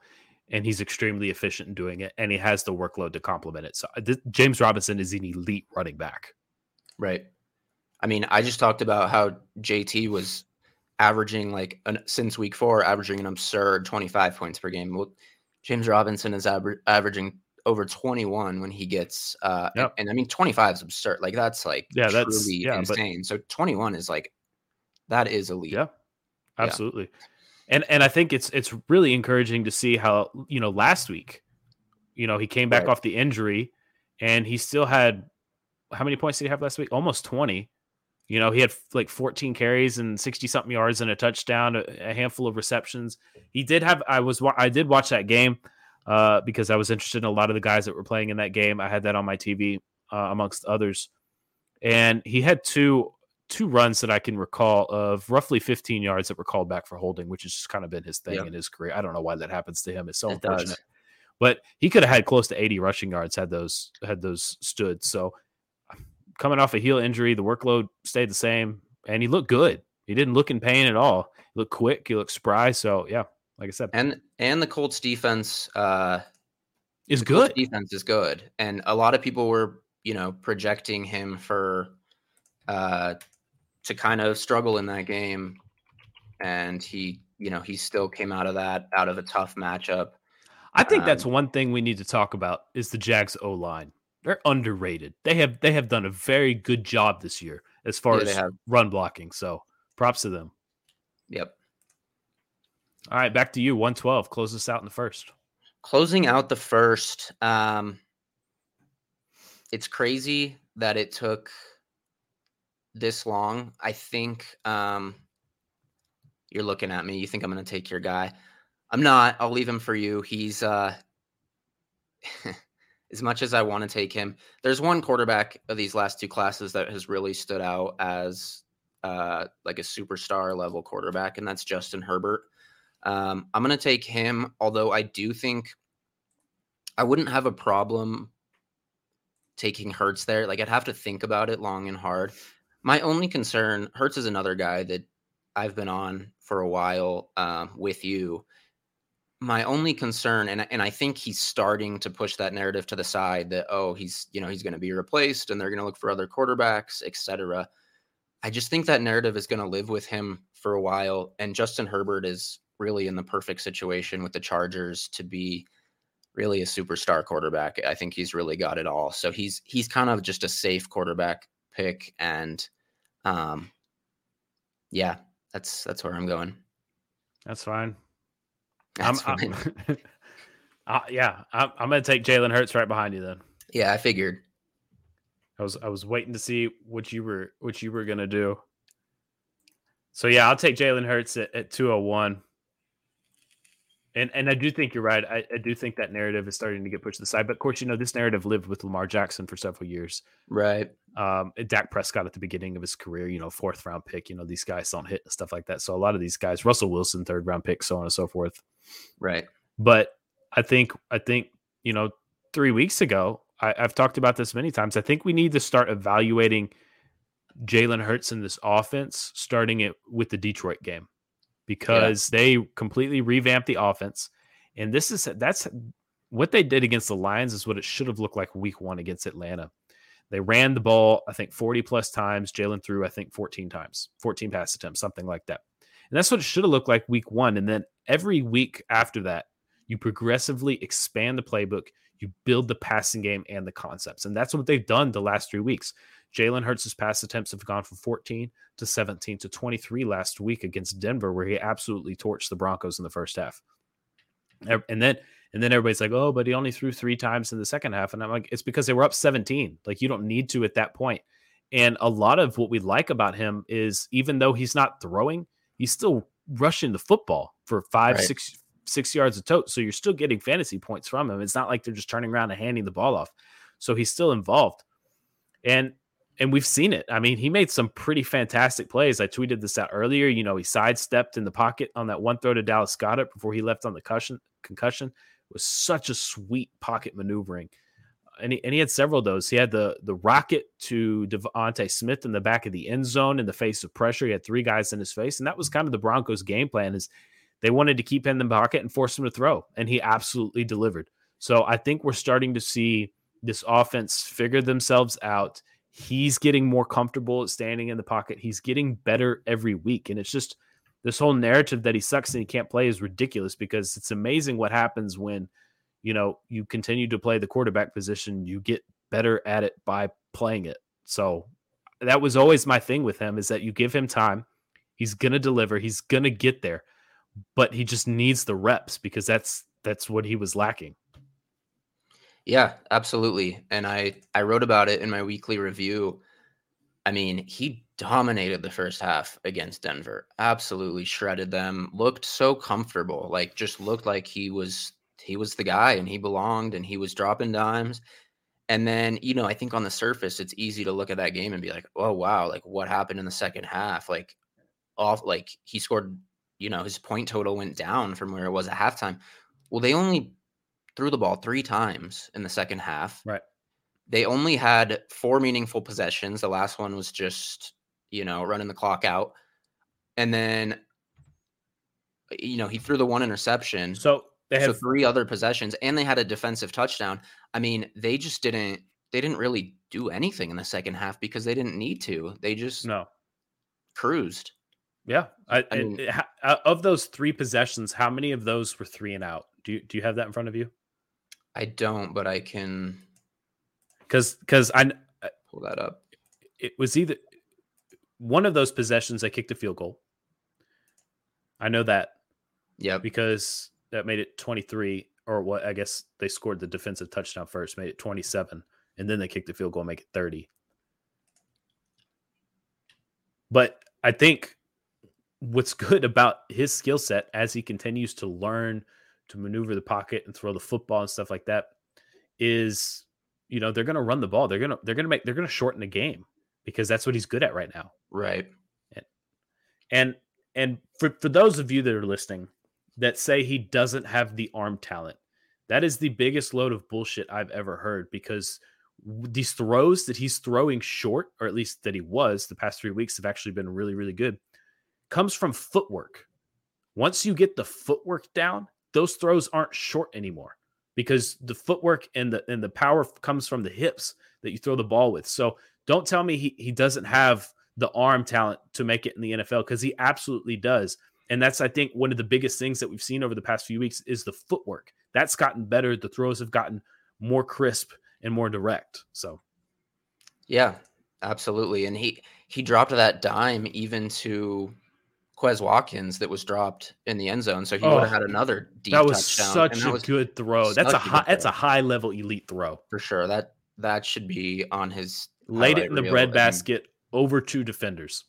and he's extremely efficient in doing it and he has the workload to complement it. So uh, th- James Robinson is an elite running back. Right. I mean, I just talked about how JT was averaging like an, since week four, averaging an absurd 25 points per game. Well, James Robinson is aver- averaging over 21 when he gets, uh, and- Yep. and, I mean, 25 is absurd. Like that's like Yeah, that's- truly yeah, but- insane. so 21 is like, that is elite. Yeah. Yeah. Absolutely. And and I think it's it's really encouraging to see how, you know, last week, you know, he came back Right. off the injury and he still had how many points did he have last week? Almost 20. You know, he had like 14 carries and 60 something yards and a touchdown, a, a handful of receptions. He did have I was I did watch that game uh because I was interested in a lot of the guys that were playing in that game. I had that on my TV uh, amongst others. And he had two two runs that I can recall of roughly 15 yards that were called back for holding, which has just kind of been his thing Yep. in his career. I don't know why that happens to him. It's so It unfortunate. does. But he could have had close to 80 rushing yards had those had those stood. So coming off a heel injury, the workload stayed the same, and he looked good. He didn't look in pain at all. He looked quick. He looked spry. So yeah, like I said, And, and the Colts defense, uh, is the Colts good. defense is good. And a lot of people were, you know, projecting him for uh to kind of struggle in that game. And he, you know, he still came out of that out of a tough matchup. I think that's Um, one thing we need to talk about is the Jags O line. They're underrated. They have they have done a very good job this year as far Yeah, as run blocking. So props to them. Yep. All right, back to you. 112. Close this out in the first. Closing out the first, um it's crazy that it took this long. I think um you're looking at me. You think I'm going to take your guy. I'm not. I'll leave him for you. He's uh (laughs) as much as I want to take him. There's one quarterback of these last two classes that has really stood out as uh like a superstar level quarterback and that's Justin Herbert. Um I'm going to take him although I do think I wouldn't have a problem taking Hurts there. Like I'd have to think about it long and hard. My only concern, Hurts is another guy that I've been on for a while um, with you. My only concern, and and I think he's starting to push that narrative to the side that oh he's you know he's going to be replaced and they're going to look for other quarterbacks, etc. I just think that narrative is going to live with him for a while, and Justin Herbert is really in the perfect situation with the Chargers to be really a superstar quarterback. I think he's really got it all. So he's he's kind of just a safe quarterback pick and um yeah, that's that's where I'm going. That's fine. That's I'm, fine. (laughs) I'm- Uh, yeah, I'm, I'm going to take Jalen Hurts right behind you. Then yeah, I figured. I was I was waiting to see what you were what you were going to do. So yeah, I'll take Jalen Hurts at, at 201. And and I do think you're right. I, I do think that narrative is starting to get pushed to the side. But of course, you know this narrative lived with Lamar Jackson for several years. Right. um, Dak Prescott at the beginning of his career, you know, fourth round pick, you know, these guys don't hit and stuff like that. So a lot of these guys, Russell Wilson, third round pick, so on and so forth. Right. But I think, I think, you know, three weeks ago, I, I've talked about this many times. I think we need to start evaluating Jalen Hurts in this offense, starting it with the Detroit game because they completely revamped the offense. And this is that's what they did against the Lions is what it should have looked like week one against Atlanta They ran the ball, I think, 40 plus times. Jalen threw, I think, 14 times, 14 pass attempts, something like that. And that's what it should have looked like week one. And then every week after that, you progressively expand the playbook, you build the passing game and the concepts. And that's what they've done the last three weeks. Jalen Hurts' pass attempts have gone from 14 to 17 to 23 last week against Denver, where he absolutely torched the Broncos in the first half. And then and then everybody's like, oh, but he only threw three times in the second half. And I'm like, it's because they were up 17. Like, you don't need to at that point. And a lot of what we like about him is even though he's not throwing, he's still rushing the football for five, right. six, six yards a tote. So you're still getting fantasy points from him. It's not like they're just turning around and handing the ball off. So he's still involved. And and we've seen it. I mean, he made some pretty fantastic plays. I tweeted this out earlier. You know, he sidestepped in the pocket on that one throw to Dallas Goedert before he left on the concussion. Concussion was such a sweet pocket maneuvering. And he, and he had several of those. He had the the rocket to DeVonta Smith in the back of the end zone in the face of pressure. He had three guys in his face, and that was kind of the Broncos' game plan. Is they wanted to keep him in the pocket and force him to throw, and he absolutely delivered. So I think we're starting to see this offense figure themselves out. He's getting more comfortable at standing in the pocket. He's getting better every week, and it's just this whole narrative that he sucks and he can't play is ridiculous because it's amazing what happens when you know you continue to play the quarterback position you get better at it by playing it so that was always my thing with him is that you give him time he's going to deliver he's going to get there but he just needs the reps because that's that's what he was lacking yeah absolutely and i i wrote about it in my weekly review i mean he dominated the first half against Denver. Absolutely shredded them. Looked so comfortable. Like just looked like he was he was the guy and he belonged and he was dropping dimes. And then, you know, I think on the surface it's easy to look at that game and be like, "Oh wow, like what happened in the second half?" Like off like he scored, you know, his point total went down from where it was at halftime. Well, they only threw the ball 3 times in the second half. Right. They only had four meaningful possessions. The last one was just you know, running the clock out. And then, you know, he threw the one interception. So they had so three other possessions and they had a defensive touchdown. I mean, they just didn't, they didn't really do anything in the second half because they didn't need to. They just no cruised. Yeah. I, I mean, uh, of those three possessions, how many of those were three and out? Do you, do you have that in front of you? I don't, but I can. Cause, cause I pull that up. It was either one of those possessions, they kicked a field goal. I know that. Yeah. Because that made it 23, or what I guess they scored the defensive touchdown first, made it 27, and then they kicked the field goal, make it 30. But I think what's good about his skill set as he continues to learn to maneuver the pocket and throw the football and stuff like that is you know they're going to run the ball they're going to they're going to make they're going to shorten the game because that's what he's good at right now. Right. And and, and for, for those of you that are listening that say he doesn't have the arm talent, that is the biggest load of bullshit I've ever heard because these throws that he's throwing short, or at least that he was the past three weeks, have actually been really, really good, comes from footwork. Once you get the footwork down, those throws aren't short anymore because the footwork and the and the power comes from the hips that you throw the ball with. So don't tell me he, he doesn't have the arm talent to make it in the NFL because he absolutely does. And that's, I think, one of the biggest things that we've seen over the past few weeks is the footwork. That's gotten better. The throws have gotten more crisp and more direct. So, yeah, absolutely. And he he dropped that dime even to Quez Watkins that was dropped in the end zone, so he oh, would have had another deep That was touchdown. such a good throw. That's a high, that's a high level elite throw for sure. That that should be on his laid it in the breadbasket over two defenders.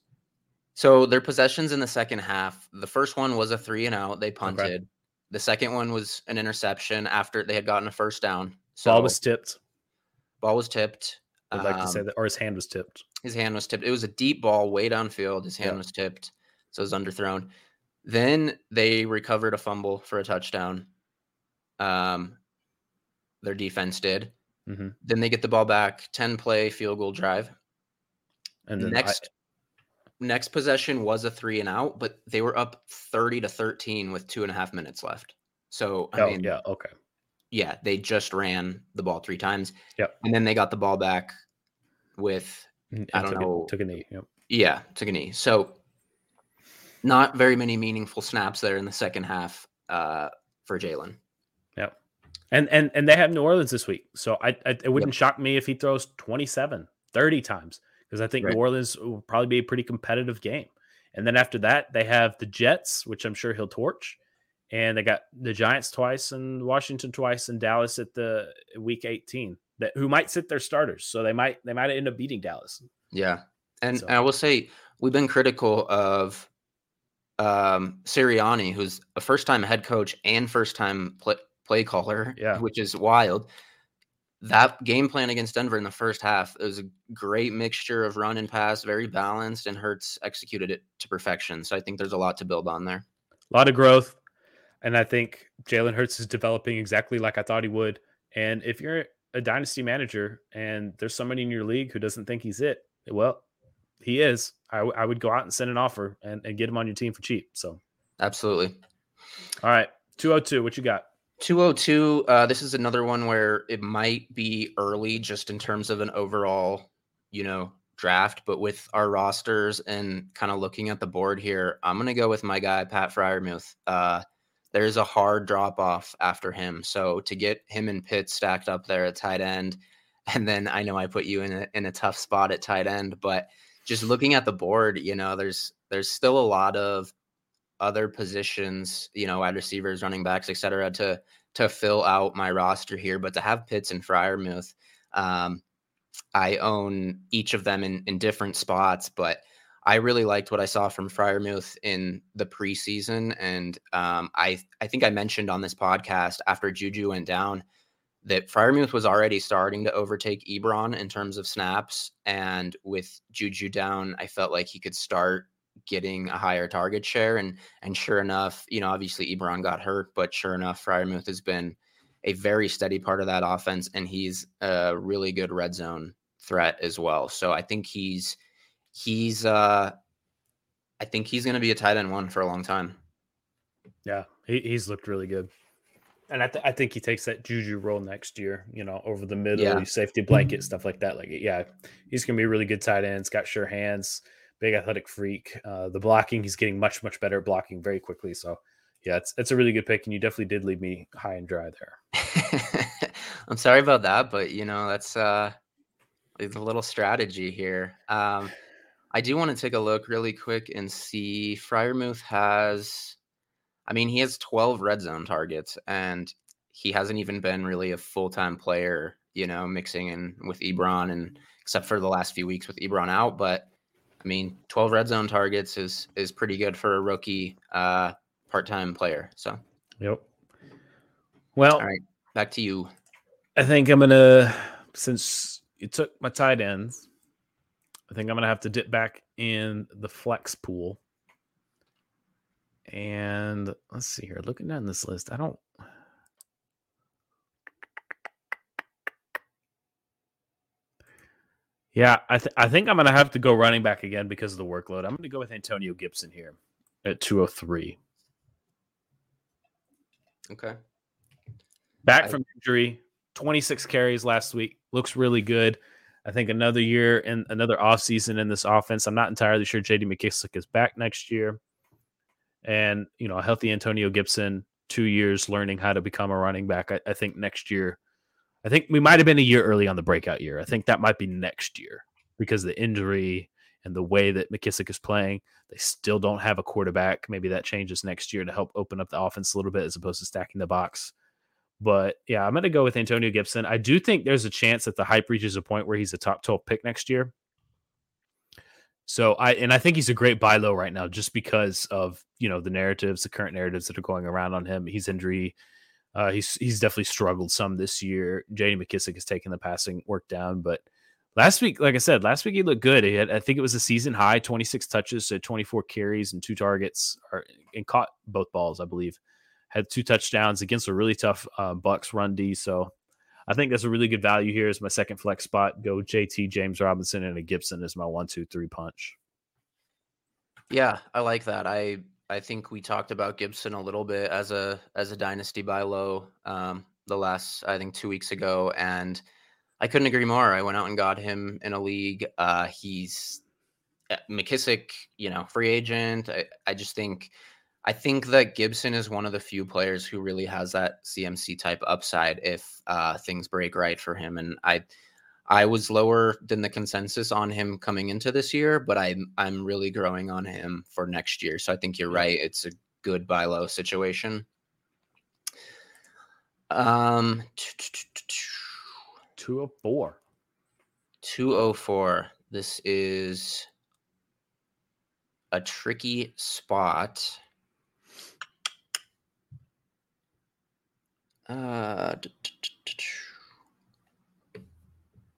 So their possessions in the second half, the first one was a three and out. They punted. Okay. The second one was an interception after they had gotten a first down. So ball was tipped. Ball was tipped. I'd like um, to say um, that, or his hand was tipped. His hand was tipped. It was a deep ball way downfield. His hand yeah. was tipped, so it was underthrown. Then they recovered a fumble for a touchdown. Um, their defense did. Mm-hmm. Then they get the ball back, 10 play field goal drive. And then next I... next possession was a three and out, but they were up 30 to 13 with two and a half minutes left. So I oh, mean yeah, okay. Yeah, they just ran the ball three times. Yeah. And then they got the ball back with I don't took know. A, took a knee. Yep. yeah took a knee. So not very many meaningful snaps there in the second half uh, for Jalen. Yep. And and and they have New Orleans this week. So I, I it wouldn't shock me if he throws 27, 30 times because I think Right. New Orleans will probably be a pretty competitive game. And then after that, they have the Jets, which I'm sure he'll torch. And they got the Giants twice and Washington twice and Dallas at the week 18 that who might sit their starters. So they might they might end up beating Dallas. Yeah. And, So- and I will say we've been critical of um Sirianni, who's a first time head coach and first time play, play caller, Yeah. which is wild. That game plan against Denver in the first half it was a great mixture of run and pass, very balanced, and Hurts executed it to perfection. So I think there's a lot to build on there. A lot of growth. And I think Jalen Hurts is developing exactly like I thought he would. And if you're a dynasty manager and there's somebody in your league who doesn't think he's it, well, he is. I, w- I would go out and send an offer and, and get him on your team for cheap. So, Absolutely. all right. 202, what you got? 202 uh this is another one where it might be early just in terms of an overall you know draft but with our rosters and kind of looking at the board here i'm going to go with my guy pat Freiermuth uh there's a hard drop off after him so to get him and Pitts stacked up there at tight end and then i know i put you in a, in a tough spot at tight end but just looking at the board you know there's there's still a lot of other positions, you know, wide receivers, running backs, et cetera, to to fill out my roster here. But to have Pitts and Freiermuth, um, I own each of them in in different spots. But I really liked what I saw from Freiermuth in the preseason, and um, I I think I mentioned on this podcast after Juju went down that Freiermuth was already starting to overtake Ebron in terms of snaps, and with Juju down, I felt like he could start getting a higher target share. And and sure enough, you know, obviously Ebron got hurt, but sure enough, Freiermuth has been a very steady part of that offense, and he's a really good red zone threat as well. So I think he's he's uh I think he's gonna be a tight end one for a long time. Yeah, he, he's looked really good. And I, th- I think he takes that Juju role next year, you know, over the middle, Yeah. safety blanket, stuff like that. Like, yeah, he's going to be a really good tight end. He's got sure hands, big athletic freak. Uh, the blocking, he's getting much, much better at blocking very quickly. So, yeah, it's, it's a really good pick. And you definitely did leave me high and dry there. (laughs) I'm sorry about that, but you know, that's uh it's a little strategy here. Um I do want to take a look really quick and see Freiermuth has I mean, he has 12 red zone targets and he hasn't even been really a full-time player, you know, mixing in with Ebron and except for the last few weeks with Ebron out, but I mean, 12 red zone targets is is pretty good for a rookie uh part-time player. So, Yep. Well, all right, back to you. I think I'm gonna since you took my tight ends, I think I'm gonna have to dip back in the flex pool. And let's see here. Looking down this list, I don't. Yeah, I th- I think I'm gonna have to go running back again because of the workload. I'm gonna go with Antonio Gibson here at 203. Okay. back I- from injury 26 carries last week looks really good i think another year and another offseason in this offense i'm not entirely sure jd McKissic is back next year and you know a healthy antonio gibson two years learning how to become a running back i, I think next year i think we might have been a year early on the breakout year i think that might be next year because the injury and the way that McKissic is playing they still don't have a quarterback maybe that changes next year to help open up the offense a little bit as opposed to stacking the box but yeah, I'm going to go with Antonio Gibson. I do think there's a chance that the hype reaches a point where he's a top 12 pick next year. So I and I think he's a great buy low right now just because of, you know, the narratives, the current narratives that are going around on him. He's injury uh, he's he's definitely struggled some this year. J.D. McKissic has taken the passing work down, but last week, like I said, last week he looked good. He had, I think it was a season high, 26 touches, so 24 carries and two targets, or, and caught both balls, I believe had two touchdowns against a really tough uh, Bucks run D. So I think that's a really good value here. Is my second flex spot. Go JT James Robinson and a Gibson is my one, two, three punch. Yeah, I like that. I I think we talked about Gibson a little bit as a as a dynasty buy low um, the last I think two weeks ago, and I couldn't agree more. I went out and got him in a league. Uh, he's McKissic, you know, free agent. I, I just think, I think that Gibson is one of the few players who really has that CMC type upside if uh, things break right for him. And I, I was lower than the consensus on him coming into this year, but I'm I'm really growing on him for next year. So I think you're right. It's a good buy low situation. Um, (sniffs) 204. 204. This is a tricky spot. Uh,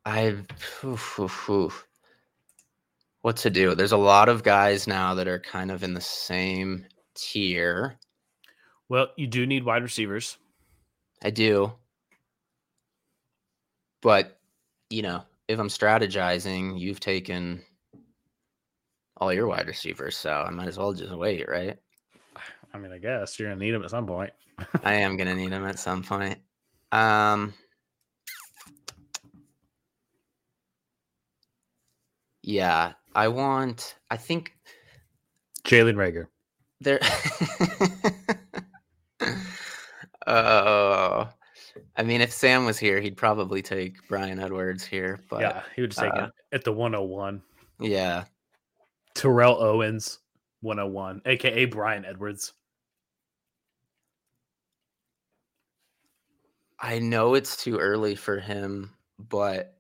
I've what to do. There's a lot of guys now that are kind of in the same tier. Well, you do need wide receivers. I do. But, you know, if I'm strategizing, you've taken all your wide receivers, so I might as well just wait, right? I mean, I guess you're gonna need them at some point. I am gonna need them at some point. Um, yeah, I want. I think Jalen Reagor. There. uh, (laughs) I mean, if Sam was here, he'd probably take Bryan Edwards here. But yeah, he would just take uh, it at the 101. Yeah. Terrell Owens, 101, aka Bryan Edwards. I know it's too early for him, but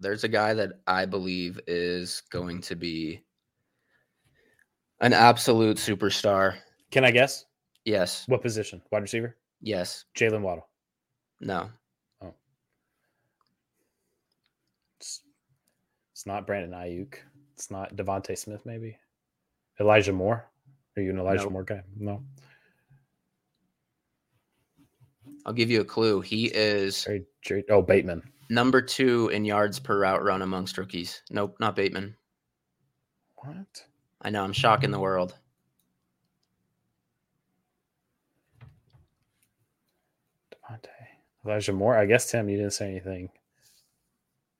there's a guy that I believe is going to be an absolute superstar. Can I guess? Yes. What position? Wide receiver? Yes. Jaylen Waddle. No. Oh. It's, it's not Brandon Aiyuk. It's not DeVonta Smith, maybe. Elijah Moore. Are you an Elijah Nope. Moore guy? No. I'll give you a clue. He is oh, Bateman. number two in yards per route run amongst rookies. Nope, not Bateman. What? I know. I'm shocking the world. DeVonta. Elijah Moore. I guess Tim, you didn't say anything.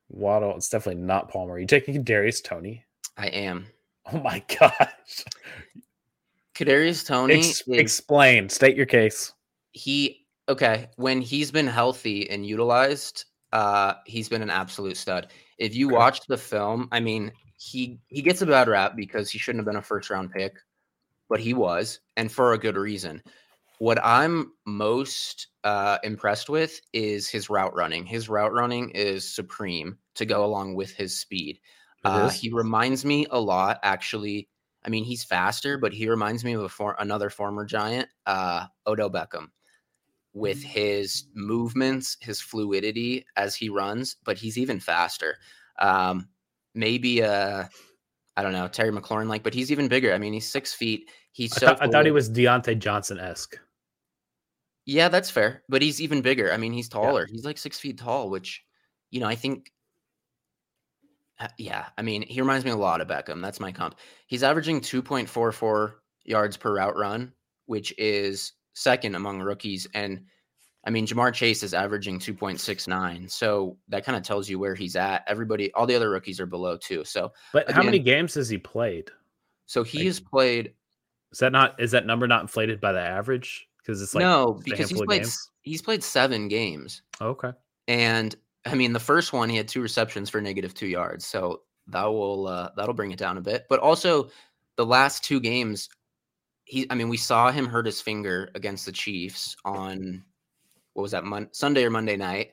Waddle. It's definitely not Palmer. Are You taking Darius Toney? I am. Oh my (laughs) gosh. Kadarius Toney Ex- is explain. State your case. he okay when he's been healthy and utilized uh he's been an absolute stud. If you Okay. watch the film i mean he he gets a bad rap because he shouldn't have been a first round pick but he was and for a good reason. What i'm most uh impressed with is his route running. His route running is supreme to go along with his speed. Uh, he reminds me a lot, actually. I mean, he's faster, but he reminds me of a for- another former giant, uh, Odell Beckham, with Mm. his movements, his fluidity as he runs. But he's even faster. Um, maybe uh, I don't know Terry McLaurin like, but he's even bigger. I mean, he's six feet. He's I, so. thought, I thought he was Diontae Johnson esque. Yeah, that's fair. But he's even bigger. I mean, he's taller. He's like six feet tall, which, you know, I think. uh, Yeah, I mean, he reminds me a lot of Beckham. That's my comp. He's averaging 2.44 yards per route run, which is second among rookies. And I mean, Ja'Marr Chase is averaging 2.69. So that kind of tells you where he's at. Everybody, all the other rookies are below two. So, But how many games has he played? so he Like- has played Is that not is that number not inflated by the average? Because it's like no because he's played he's played seven games. okay. And I mean, the first one he had two receptions for negative two yards, so that will uh, that'll bring it down a bit. But also, the last two games, he I mean, we saw him hurt his finger against the Chiefs on what was that Mon- Sunday or Monday night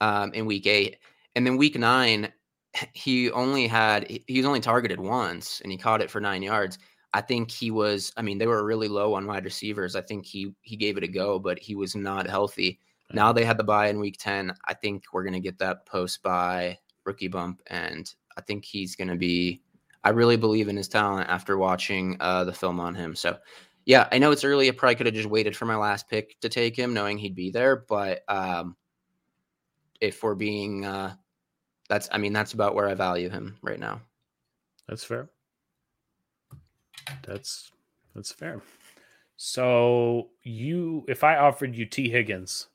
um, in Week Eight, and then Week Nine, (laughs) he only had he was only targeted once, and he caught it for nine yards. I think he was. I mean, they were really low on wide receivers. I think he he gave it a go, but he was not healthy. Now they had the bye in week 10. I think we're going to get that post bye rookie bump. And I think he's going to be, I really believe in his talent after watching uh, the film on him. So, yeah, I know it's early. I probably could have just waited for my last pick to take him, knowing he'd be there. But um, if we're being, uh, that's, I mean, that's about where I value him right now. That's fair. That's that's fair. So you if I offered you Tee Higgins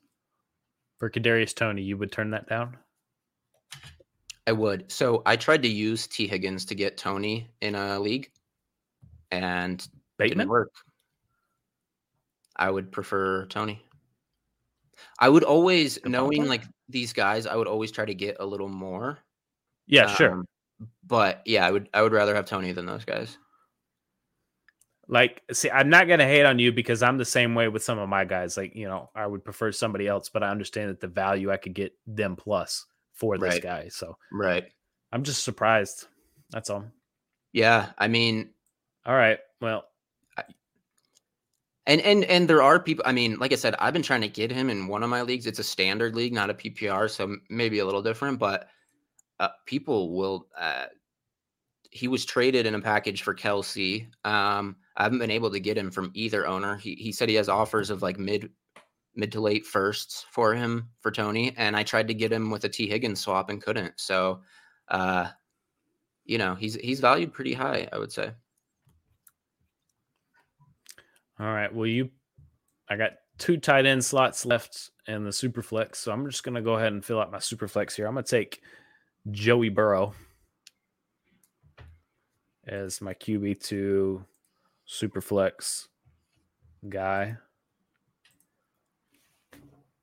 for Kadarius Toney, you would turn that down? I would. So I tried to use Tee Higgins to get Toney in a league, and Bateman didn't work. I would prefer Toney. I would always, Good knowing ballpark. like these guys, I would always try to get a little more. Yeah, sure. Um, but yeah, I would I would rather have Toney than those guys. Like, see, I'm not gonna hate on you because I'm the same way with some of my guys. Like, you know, I would prefer somebody else, but I understand that the value I could get them plus for this Right. guy. So Right. I'm just surprised. That's all. Yeah. I mean, All right. Well, and and and there are people. I mean, like I said, I've been trying to get him in one of my leagues. It's a standard league, not a PPR, so maybe a little different. But uh, people will. Uh, he was traded in a package for Kelce. Um, I haven't been able to get him from either owner. He he said he has offers of like mid mid to late firsts for him for Toney, and I tried to get him with a Tee Higgins swap and couldn't. So, uh, you know, he's he's valued pretty high, I would say. all right. Well, you, I got two tight end slots left in the super flex, so I'm just gonna go ahead and fill out my super flex here. I'm gonna take Joey Burrow as my QB two super flex guy.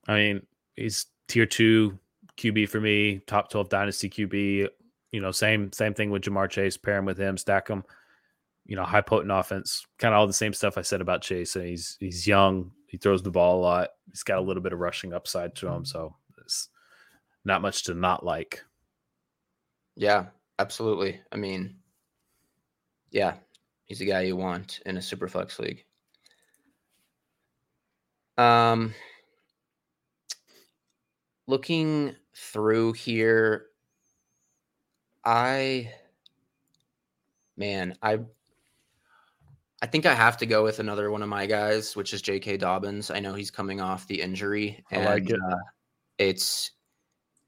I mean, he's tier two QB for me, top 12 dynasty QB. You know, same same thing with Ja'Marr Chase, pair him with him, stack him. You know, high potent offense, kind of all the same stuff I said about Chase. And he's he's young, he throws the ball a lot. He's got a little bit of rushing upside to him, so it's not much to not like. Yeah, absolutely. I mean, yeah, he's the guy you want in a super flex league. Um, looking through here, I, man, I, I think I have to go with another one of my guys, which is J.K. Dobbins. I know he's coming off the injury, I like it. uh, it's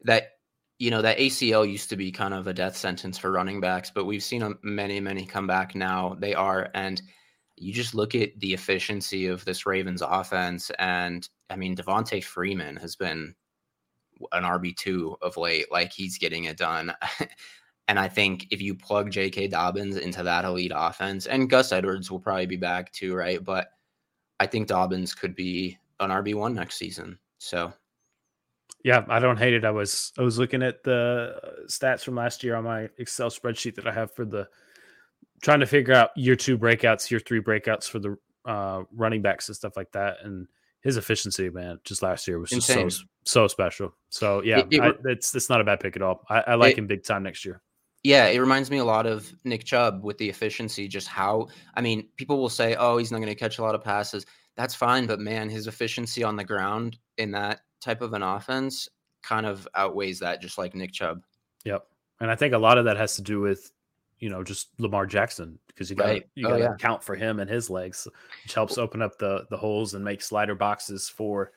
that you know that ACL used to be kind of a death sentence for running backs, but we've seen many, many come back now. They are, and you just look at the efficiency of this Ravens offense, and I mean Devonta Freeman has been an RB two of late. Like he's getting it done, (laughs) and I think if you plug J.K. Dobbins into that elite offense, and Gus Edwards will probably be back too, right? But I think Dobbins could be an RB one next season. So Yeah, I don't hate it. I was I was looking at the uh, stats from last year on my Excel spreadsheet that I have for the trying to figure out year two breakouts, year three breakouts for the uh, running backs and stuff like that. And his efficiency, man, just last year was just so so special. So yeah, It- it I, it's it's not a bad pick at all. I, I like It- him big time next year. Yeah, it reminds me a lot of Nick Chubb with the efficiency, just how I mean, people will say, "Oh, he's not going to catch a lot of passes." That's fine, but man, his efficiency on the ground in that type of an offense kind of outweighs that just like Nick Chubb. Yep. And I think a lot of that has to do with, you know, just Lamar Jackson because you got Right. you Oh, got to yeah. account for him and his legs, which helps open up the the holes and make slider boxes for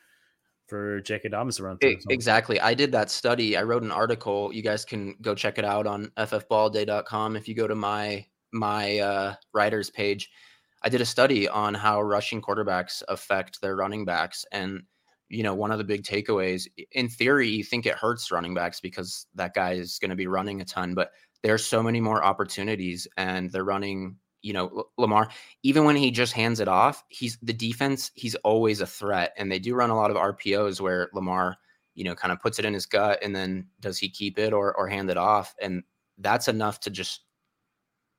for J.K. Dobbins to run through. Exactly. I did that study. I wrote an article. You guys can go check it out on ffballday.com if you go to my my uh, writers page. I did a study on how rushing quarterbacks affect their running backs and you know, one of the big takeaways in theory, you think it hurts running backs because that guy is going to be running a ton, but there's so many more opportunities and they're running, you know, Lamar, even when he just hands it off, he's the defense, he's always a threat. And they do run a lot of RPOs where Lamar, you know, kind of puts it in his gut and then does he keep it or or hand it off? And that's enough to just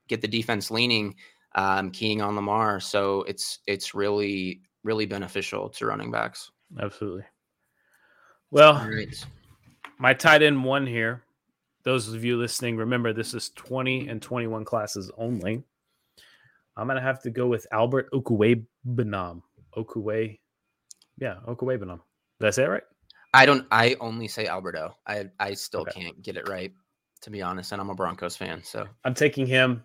get the defense leaning, um, keying on Lamar. So it's it's really, really beneficial to running backs. absolutely. Well, my tight end one here. Those of you listening, remember this is 20 and 21 classes only. I'm gonna have to go with Albert Okwuegbunam. Okuwe, yeah, Okwuegbunam. Did I say it right? I don't. I only say Alberto. I I still Okay. can't get it right, to be honest. And I'm a Broncos fan, so I'm taking him.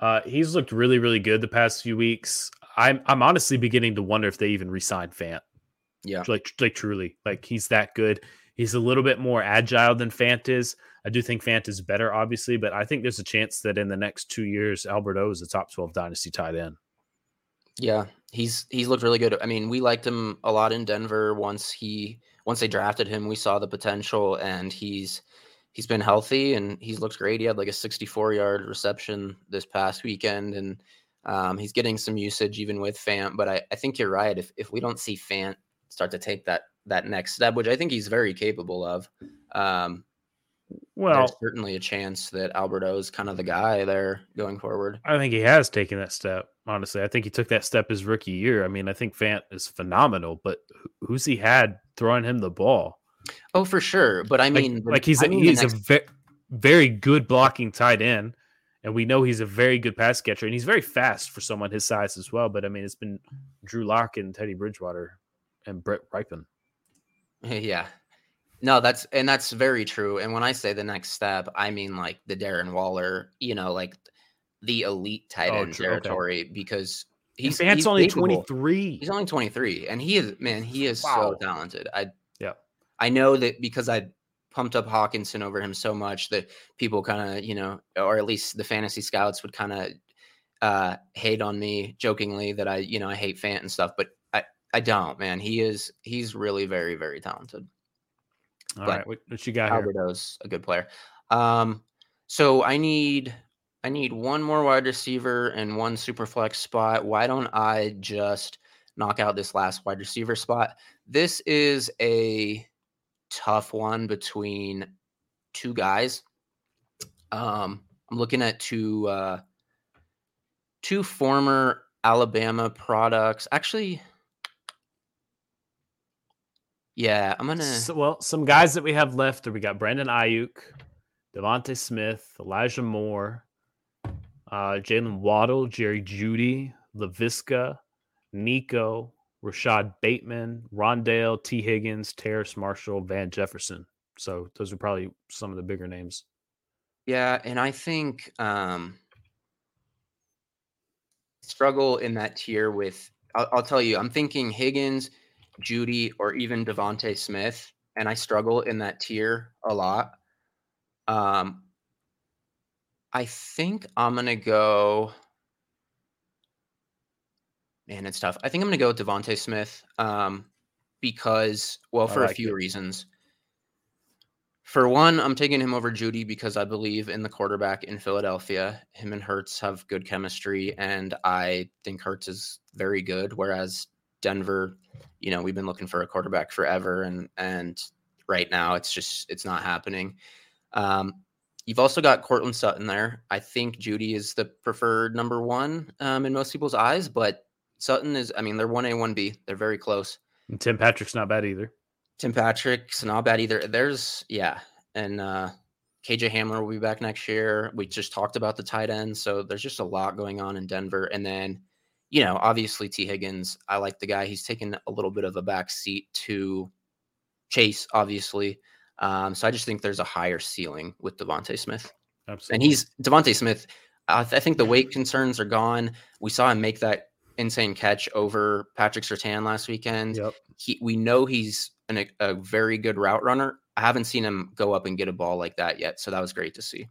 Uh, he's looked really, really good the past few weeks. I'm I'm honestly beginning to wonder if they even re-signed Fant. yeah. Like like truly, like he's that good. He's a little bit more agile than Fant is. I do think Fant is better, obviously, but I think there's a chance that in the next two years, Alberto is the top 12 dynasty tight end. Yeah, he's he's looked really good. I mean, we liked him a lot in Denver once he once they drafted him. We saw the potential, and he's he's been healthy and he's looks great. He had like a 64 yard reception this past weekend, and um, he's getting some usage even with Fant. But I, I think you're right. If if we don't see Fant start to take that that next step, which I think he's very capable of, um, well, there's certainly a chance that Alberto is kind of the guy there going forward. I think he has taken that step. Honestly, I think he took that step his rookie year. I mean, I think Fant is phenomenal, but who's he had throwing him the ball? Oh, for sure. But I mean, like, like he's mean he's next... a ve- very good blocking tight end, and we know he's a very good pass catcher, and he's very fast for someone his size as well. But I mean, it's been Drew Lock and Teddy Bridgewater and Brett Rypien. (laughs) Yeah, no, that's and that's very true. And when I say the next step, I mean like the Darren Waller, you know, like the elite tight oh, end territory okay. because he's, he's only 23. He's only 23 and he is man, he is wow. so talented. I yeah. I know that because I pumped up Hockenson over him so much that people kind of, you know, or at least the fantasy scouts would kind of uh hate on me jokingly that I, you know, I hate Fant and stuff, but I I don't, man. He is he's really very very talented. All right, what, what, you got Alberto's here? a good player. Um, so I need I need one more wide receiver and one super flex spot. Why don't I just knock out this last wide receiver spot? This is a tough one between two guys. Um, I'm looking at two uh, two former Alabama products. Actually, yeah, I'm gonna. So, well, some guys that we have left. Are we got Brandon Aiyuk, DeVonta Smith, Elijah Moore, uh, Jaylen Waddle, Jerry Jeudy, Laviska, Nico, Rashod Bateman, Rondale, Tee Higgins, Terrace Marshall, Van Jefferson. So those are probably some of the bigger names. Yeah, and I think um struggle in that tier with. I'll, I'll tell you, I'm thinking Higgins. Jeudy, or even DeVonta Smith, and I struggle in that tier a lot. Um, I think I'm gonna go. Man, it's tough. I think I'm gonna go with DeVonta Smith um, because, well, for like a few it. reasons. For one, I'm taking him over Jeudy because I believe in the quarterback in Philadelphia. Him and Hurts have good chemistry, and I think Hurts is very good. Whereas Denver, you know, we've been looking for a quarterback forever, and and right now it's just it's not happening. Um, you've also got Courtland Sutton there. I think Jeudy is the preferred number one um, in most people's eyes, but Sutton is. I mean, they're one A, one B. They're very close. And Tim Patrick's not bad either. Tim Patrick's not bad either. There's yeah, and uh, KJ Hamler will be back next year. We just talked about the tight end, so there's just a lot going on in Denver, and then you know, obviously Tee Higgins, I like the guy. He's taken a little bit of a back seat to Chase, obviously. Um, so I just think there's a higher ceiling with DeVonta Smith. Absolutely. And he's DeVonta Smith. I, th- I, think the weight concerns are gone. We saw him make that insane catch over Patrick Surtain last weekend. Yep. He, we know he's an, a very good route runner. I haven't seen him go up and get a ball like that yet. So that was great to see.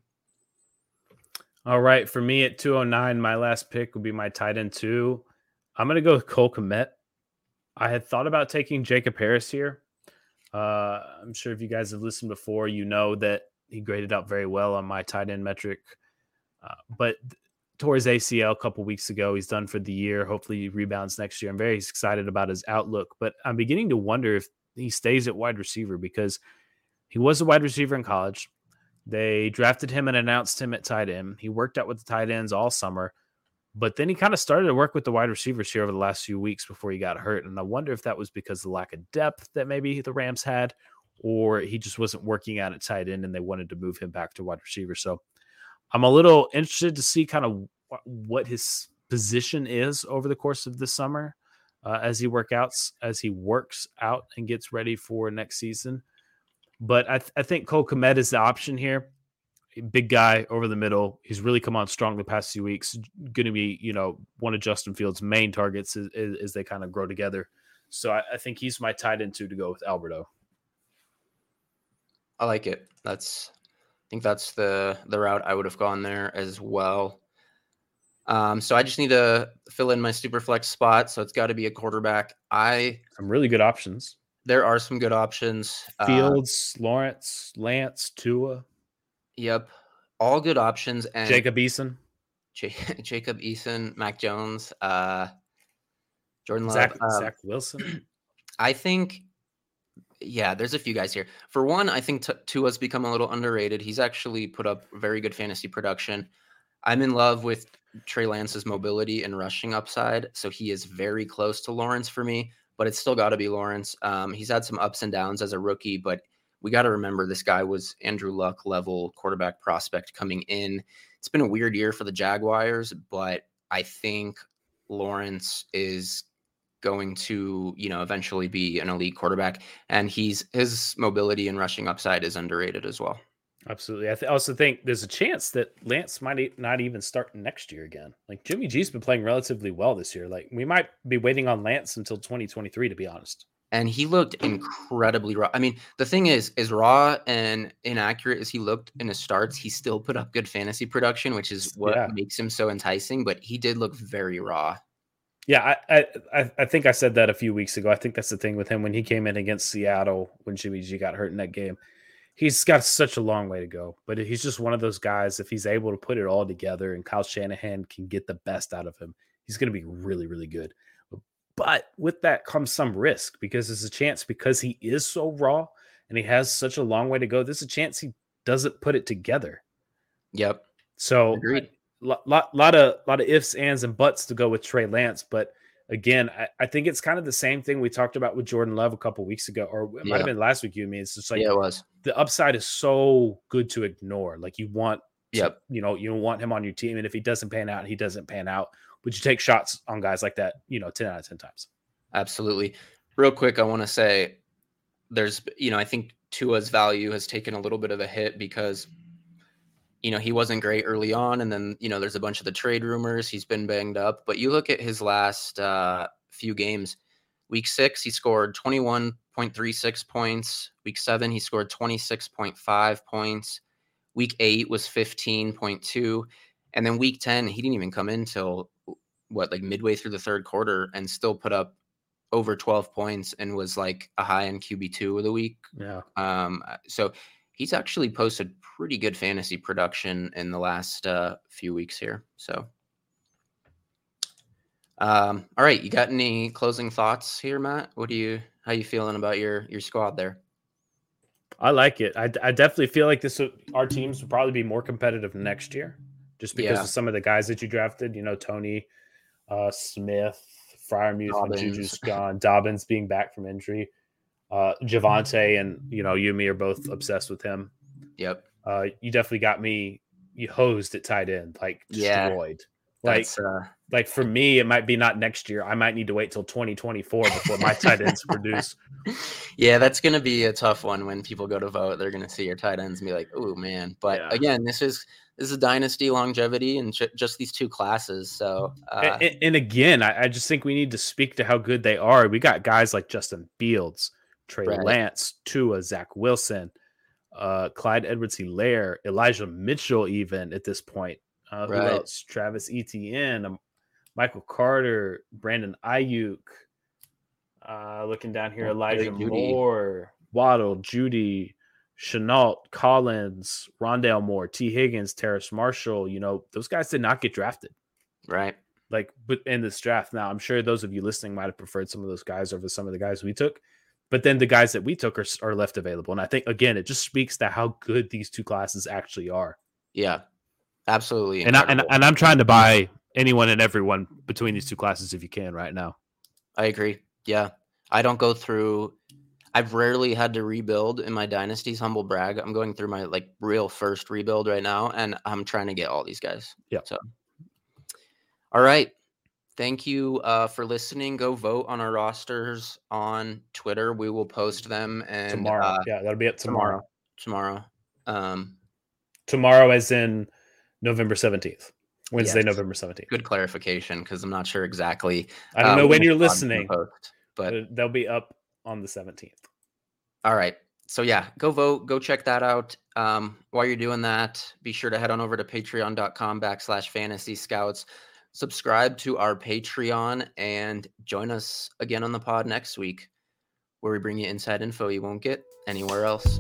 All right, for me at 209, my last pick would be my tight end two. I'm going to go with Cole Kmet. I had thought about taking Jacob Harris here. Uh, I'm sure if you guys have listened before, you know that he graded out very well on my tight end metric. Uh, but towards ACL a couple weeks ago, he's done for the year. Hopefully, he rebounds next year. I'm very excited about his outlook, but I'm beginning to wonder if he stays at wide receiver because he was a wide receiver in college. They drafted him and announced him at tight end. He worked out with the tight ends all summer, but then he kind of started to work with the wide receivers here over the last few weeks before he got hurt. And I wonder if that was because the lack of depth that maybe the Rams had, or he just wasn't working out at tight end and they wanted to move him back to wide receiver. So I'm a little interested to see kind of what his position is over the course of the summer uh, as he workouts, as he works out and gets ready for next season. But I, th- I think Cole Kmet is the option here. Big guy over the middle. He's really come on strong the past few weeks. Going to be, you know, one of Justin Fields' main targets as, as they kind of grow together. So I, I, think he's my tight end two to go with Alberto. I like it. That's I think that's the the route I would have gone there as well. Um, so I just need to fill in my super flex spot. So it's got to be a quarterback. I some really good options there are some good options. Uh, Fields, uh, Lawrence, Lance, Tua. Yep. All good options. And Jacob Eason, J- (laughs) Jacob Eason, Mac Jones, uh, Jordan Love. Zach, um, Zach Wilson. (clears throat) I think, yeah, there's a few guys here. For one, I think T- Tua's become a little underrated. He's actually put up very good fantasy production. I'm in love with Trey Lance's mobility and rushing upside, so he is very close to Lawrence for me. But it's still got to be Lawrence. Um, he's had some ups and downs as a rookie, but we got to remember this guy was Andrew Luck level quarterback prospect coming in. It's been a weird year for the Jaguars, but I think Lawrence is going to, you know, eventually be an elite quarterback and he's his mobility and rushing upside is underrated as well. Absolutely. I th- also think there's a chance that Lance might e- not even start next year again. Like Jimmy G's been playing relatively well this year. Like we might be waiting on Lance until 2023 to be honest. and he looked incredibly raw. I mean, the thing is, as raw and inaccurate as he looked in his starts, he still put up good fantasy production, which is what Yeah. makes him so enticing. But he did look very raw. Yeah, I, I I I think I said that a few weeks ago. I think that's the thing with him when he came in against Seattle when Jimmy G got hurt in that game. He's got such a long way to go, but he's just one of those guys. If he's able to put it all together and Kyle Shanahan can get the best out of him, he's going to be really, really good. But with that comes some risk because there's a chance because he is so raw and he has such a long way to go. There's a chance he doesn't put it together. Yep, So Agreed. lot, lot, lot of lot of ifs, ands, and buts to go with Trey Lance. But again, I, I think it's kind of the same thing we talked about with Jordan Love a couple weeks ago, or it might have been last week. You and me. It's just like yeah, it was. the upside is so good to ignore. Like you want, to- Yep. you know, you don't want him on your team, and if he doesn't pan out, he doesn't pan out. Would you take shots on guys like that? You know, ten out of ten times. Absolutely. Real quick, I want to say there's, you know, I think Tua's value has taken a little bit of a hit because, you know, he wasn't great early on. And then, you know, there's a bunch of the trade rumors. He's been banged up. But you look at his last uh, few games. Week six, he scored 21.36 points. Week seven, he scored 26.5 points. Week eight was 15.2. And then week 10, he didn't even come in till what, like midway through the third quarter and still put up over 12 points and was like a high end QB2 of the week. Yeah. Um, uh, so he's actually posted pretty good fantasy production in the last uh, few weeks here. So, um, all right, you got any closing thoughts here, Matt? What do you, how you feeling about your your squad there? I like it. I, I definitely feel like this our teams will probably be more competitive next year, just because Yeah. of some of the guys that you drafted. You know, Toney, uh, Smith, Freiermuth, Juju's gone, Dobbins being back from injury, uh, Javonte, and you know, you and me are both obsessed with him. Yep, Uh, you definitely got me. You hosed at tight end, like Yeah. destroyed. Like, uh, like for me, it might be not next year. I might need to wait till 2024 before my tight ends (laughs) produce. yeah, that's gonna be a tough one when people go to vote. They're gonna see your tight ends and be like, "Oh man!" But Yeah. again, this is this is dynasty longevity and ju- just these two classes. So uh, and, and again, I, I just think we need to speak to how good they are. We got guys like Justin Fields, Trey Right. Lance, Tua, Zach Wilson, uh, Clyde Edwards Helaire, Elijah Mitchell, even at this point. Uh, who Right. else? Travis Etienne, um, Michael Carter, Brandon Aiyuk. Uh, looking down here, Oh, Elijah Jeudy. Moore, Waddle, Jeudy, Shenault, Collins, Rondale Moore, Tee Higgins, Terrace Marshall. You know, those guys did not get drafted right. like but in this draft now i'm sure those of you listening might have preferred some of those guys over some of the guys we took but then the guys that we took are, are left available and i think again it just speaks to how good these two classes actually are Yeah, absolutely. and, I, and, and I'm trying to buy anyone and everyone between these two classes if you can right now I agree. Yeah. I don't go through I've rarely had to rebuild in my dynasties, humble brag. I'm going through my like real first rebuild right now and I'm trying to get all these guys. Yeah. So all right. Thank you uh, for listening. Go vote on our rosters on Twitter. We will post them and tomorrow uh, yeah that'll be it tomorrow tomorrow. Tomorrow. Um tomorrow as in november 17th wednesday Yes. november 17th good clarification because I'm not sure exactly. i don't uh, know when you're listening post, but they'll be up on the 17th All right. So yeah, go vote, go check that out. Um, while you're doing that, be sure to head on over to patreon.com backslash fantasy scouts. Subscribe to our Patreon and join us again on the pod next week, where we bring you inside info you won't get anywhere else.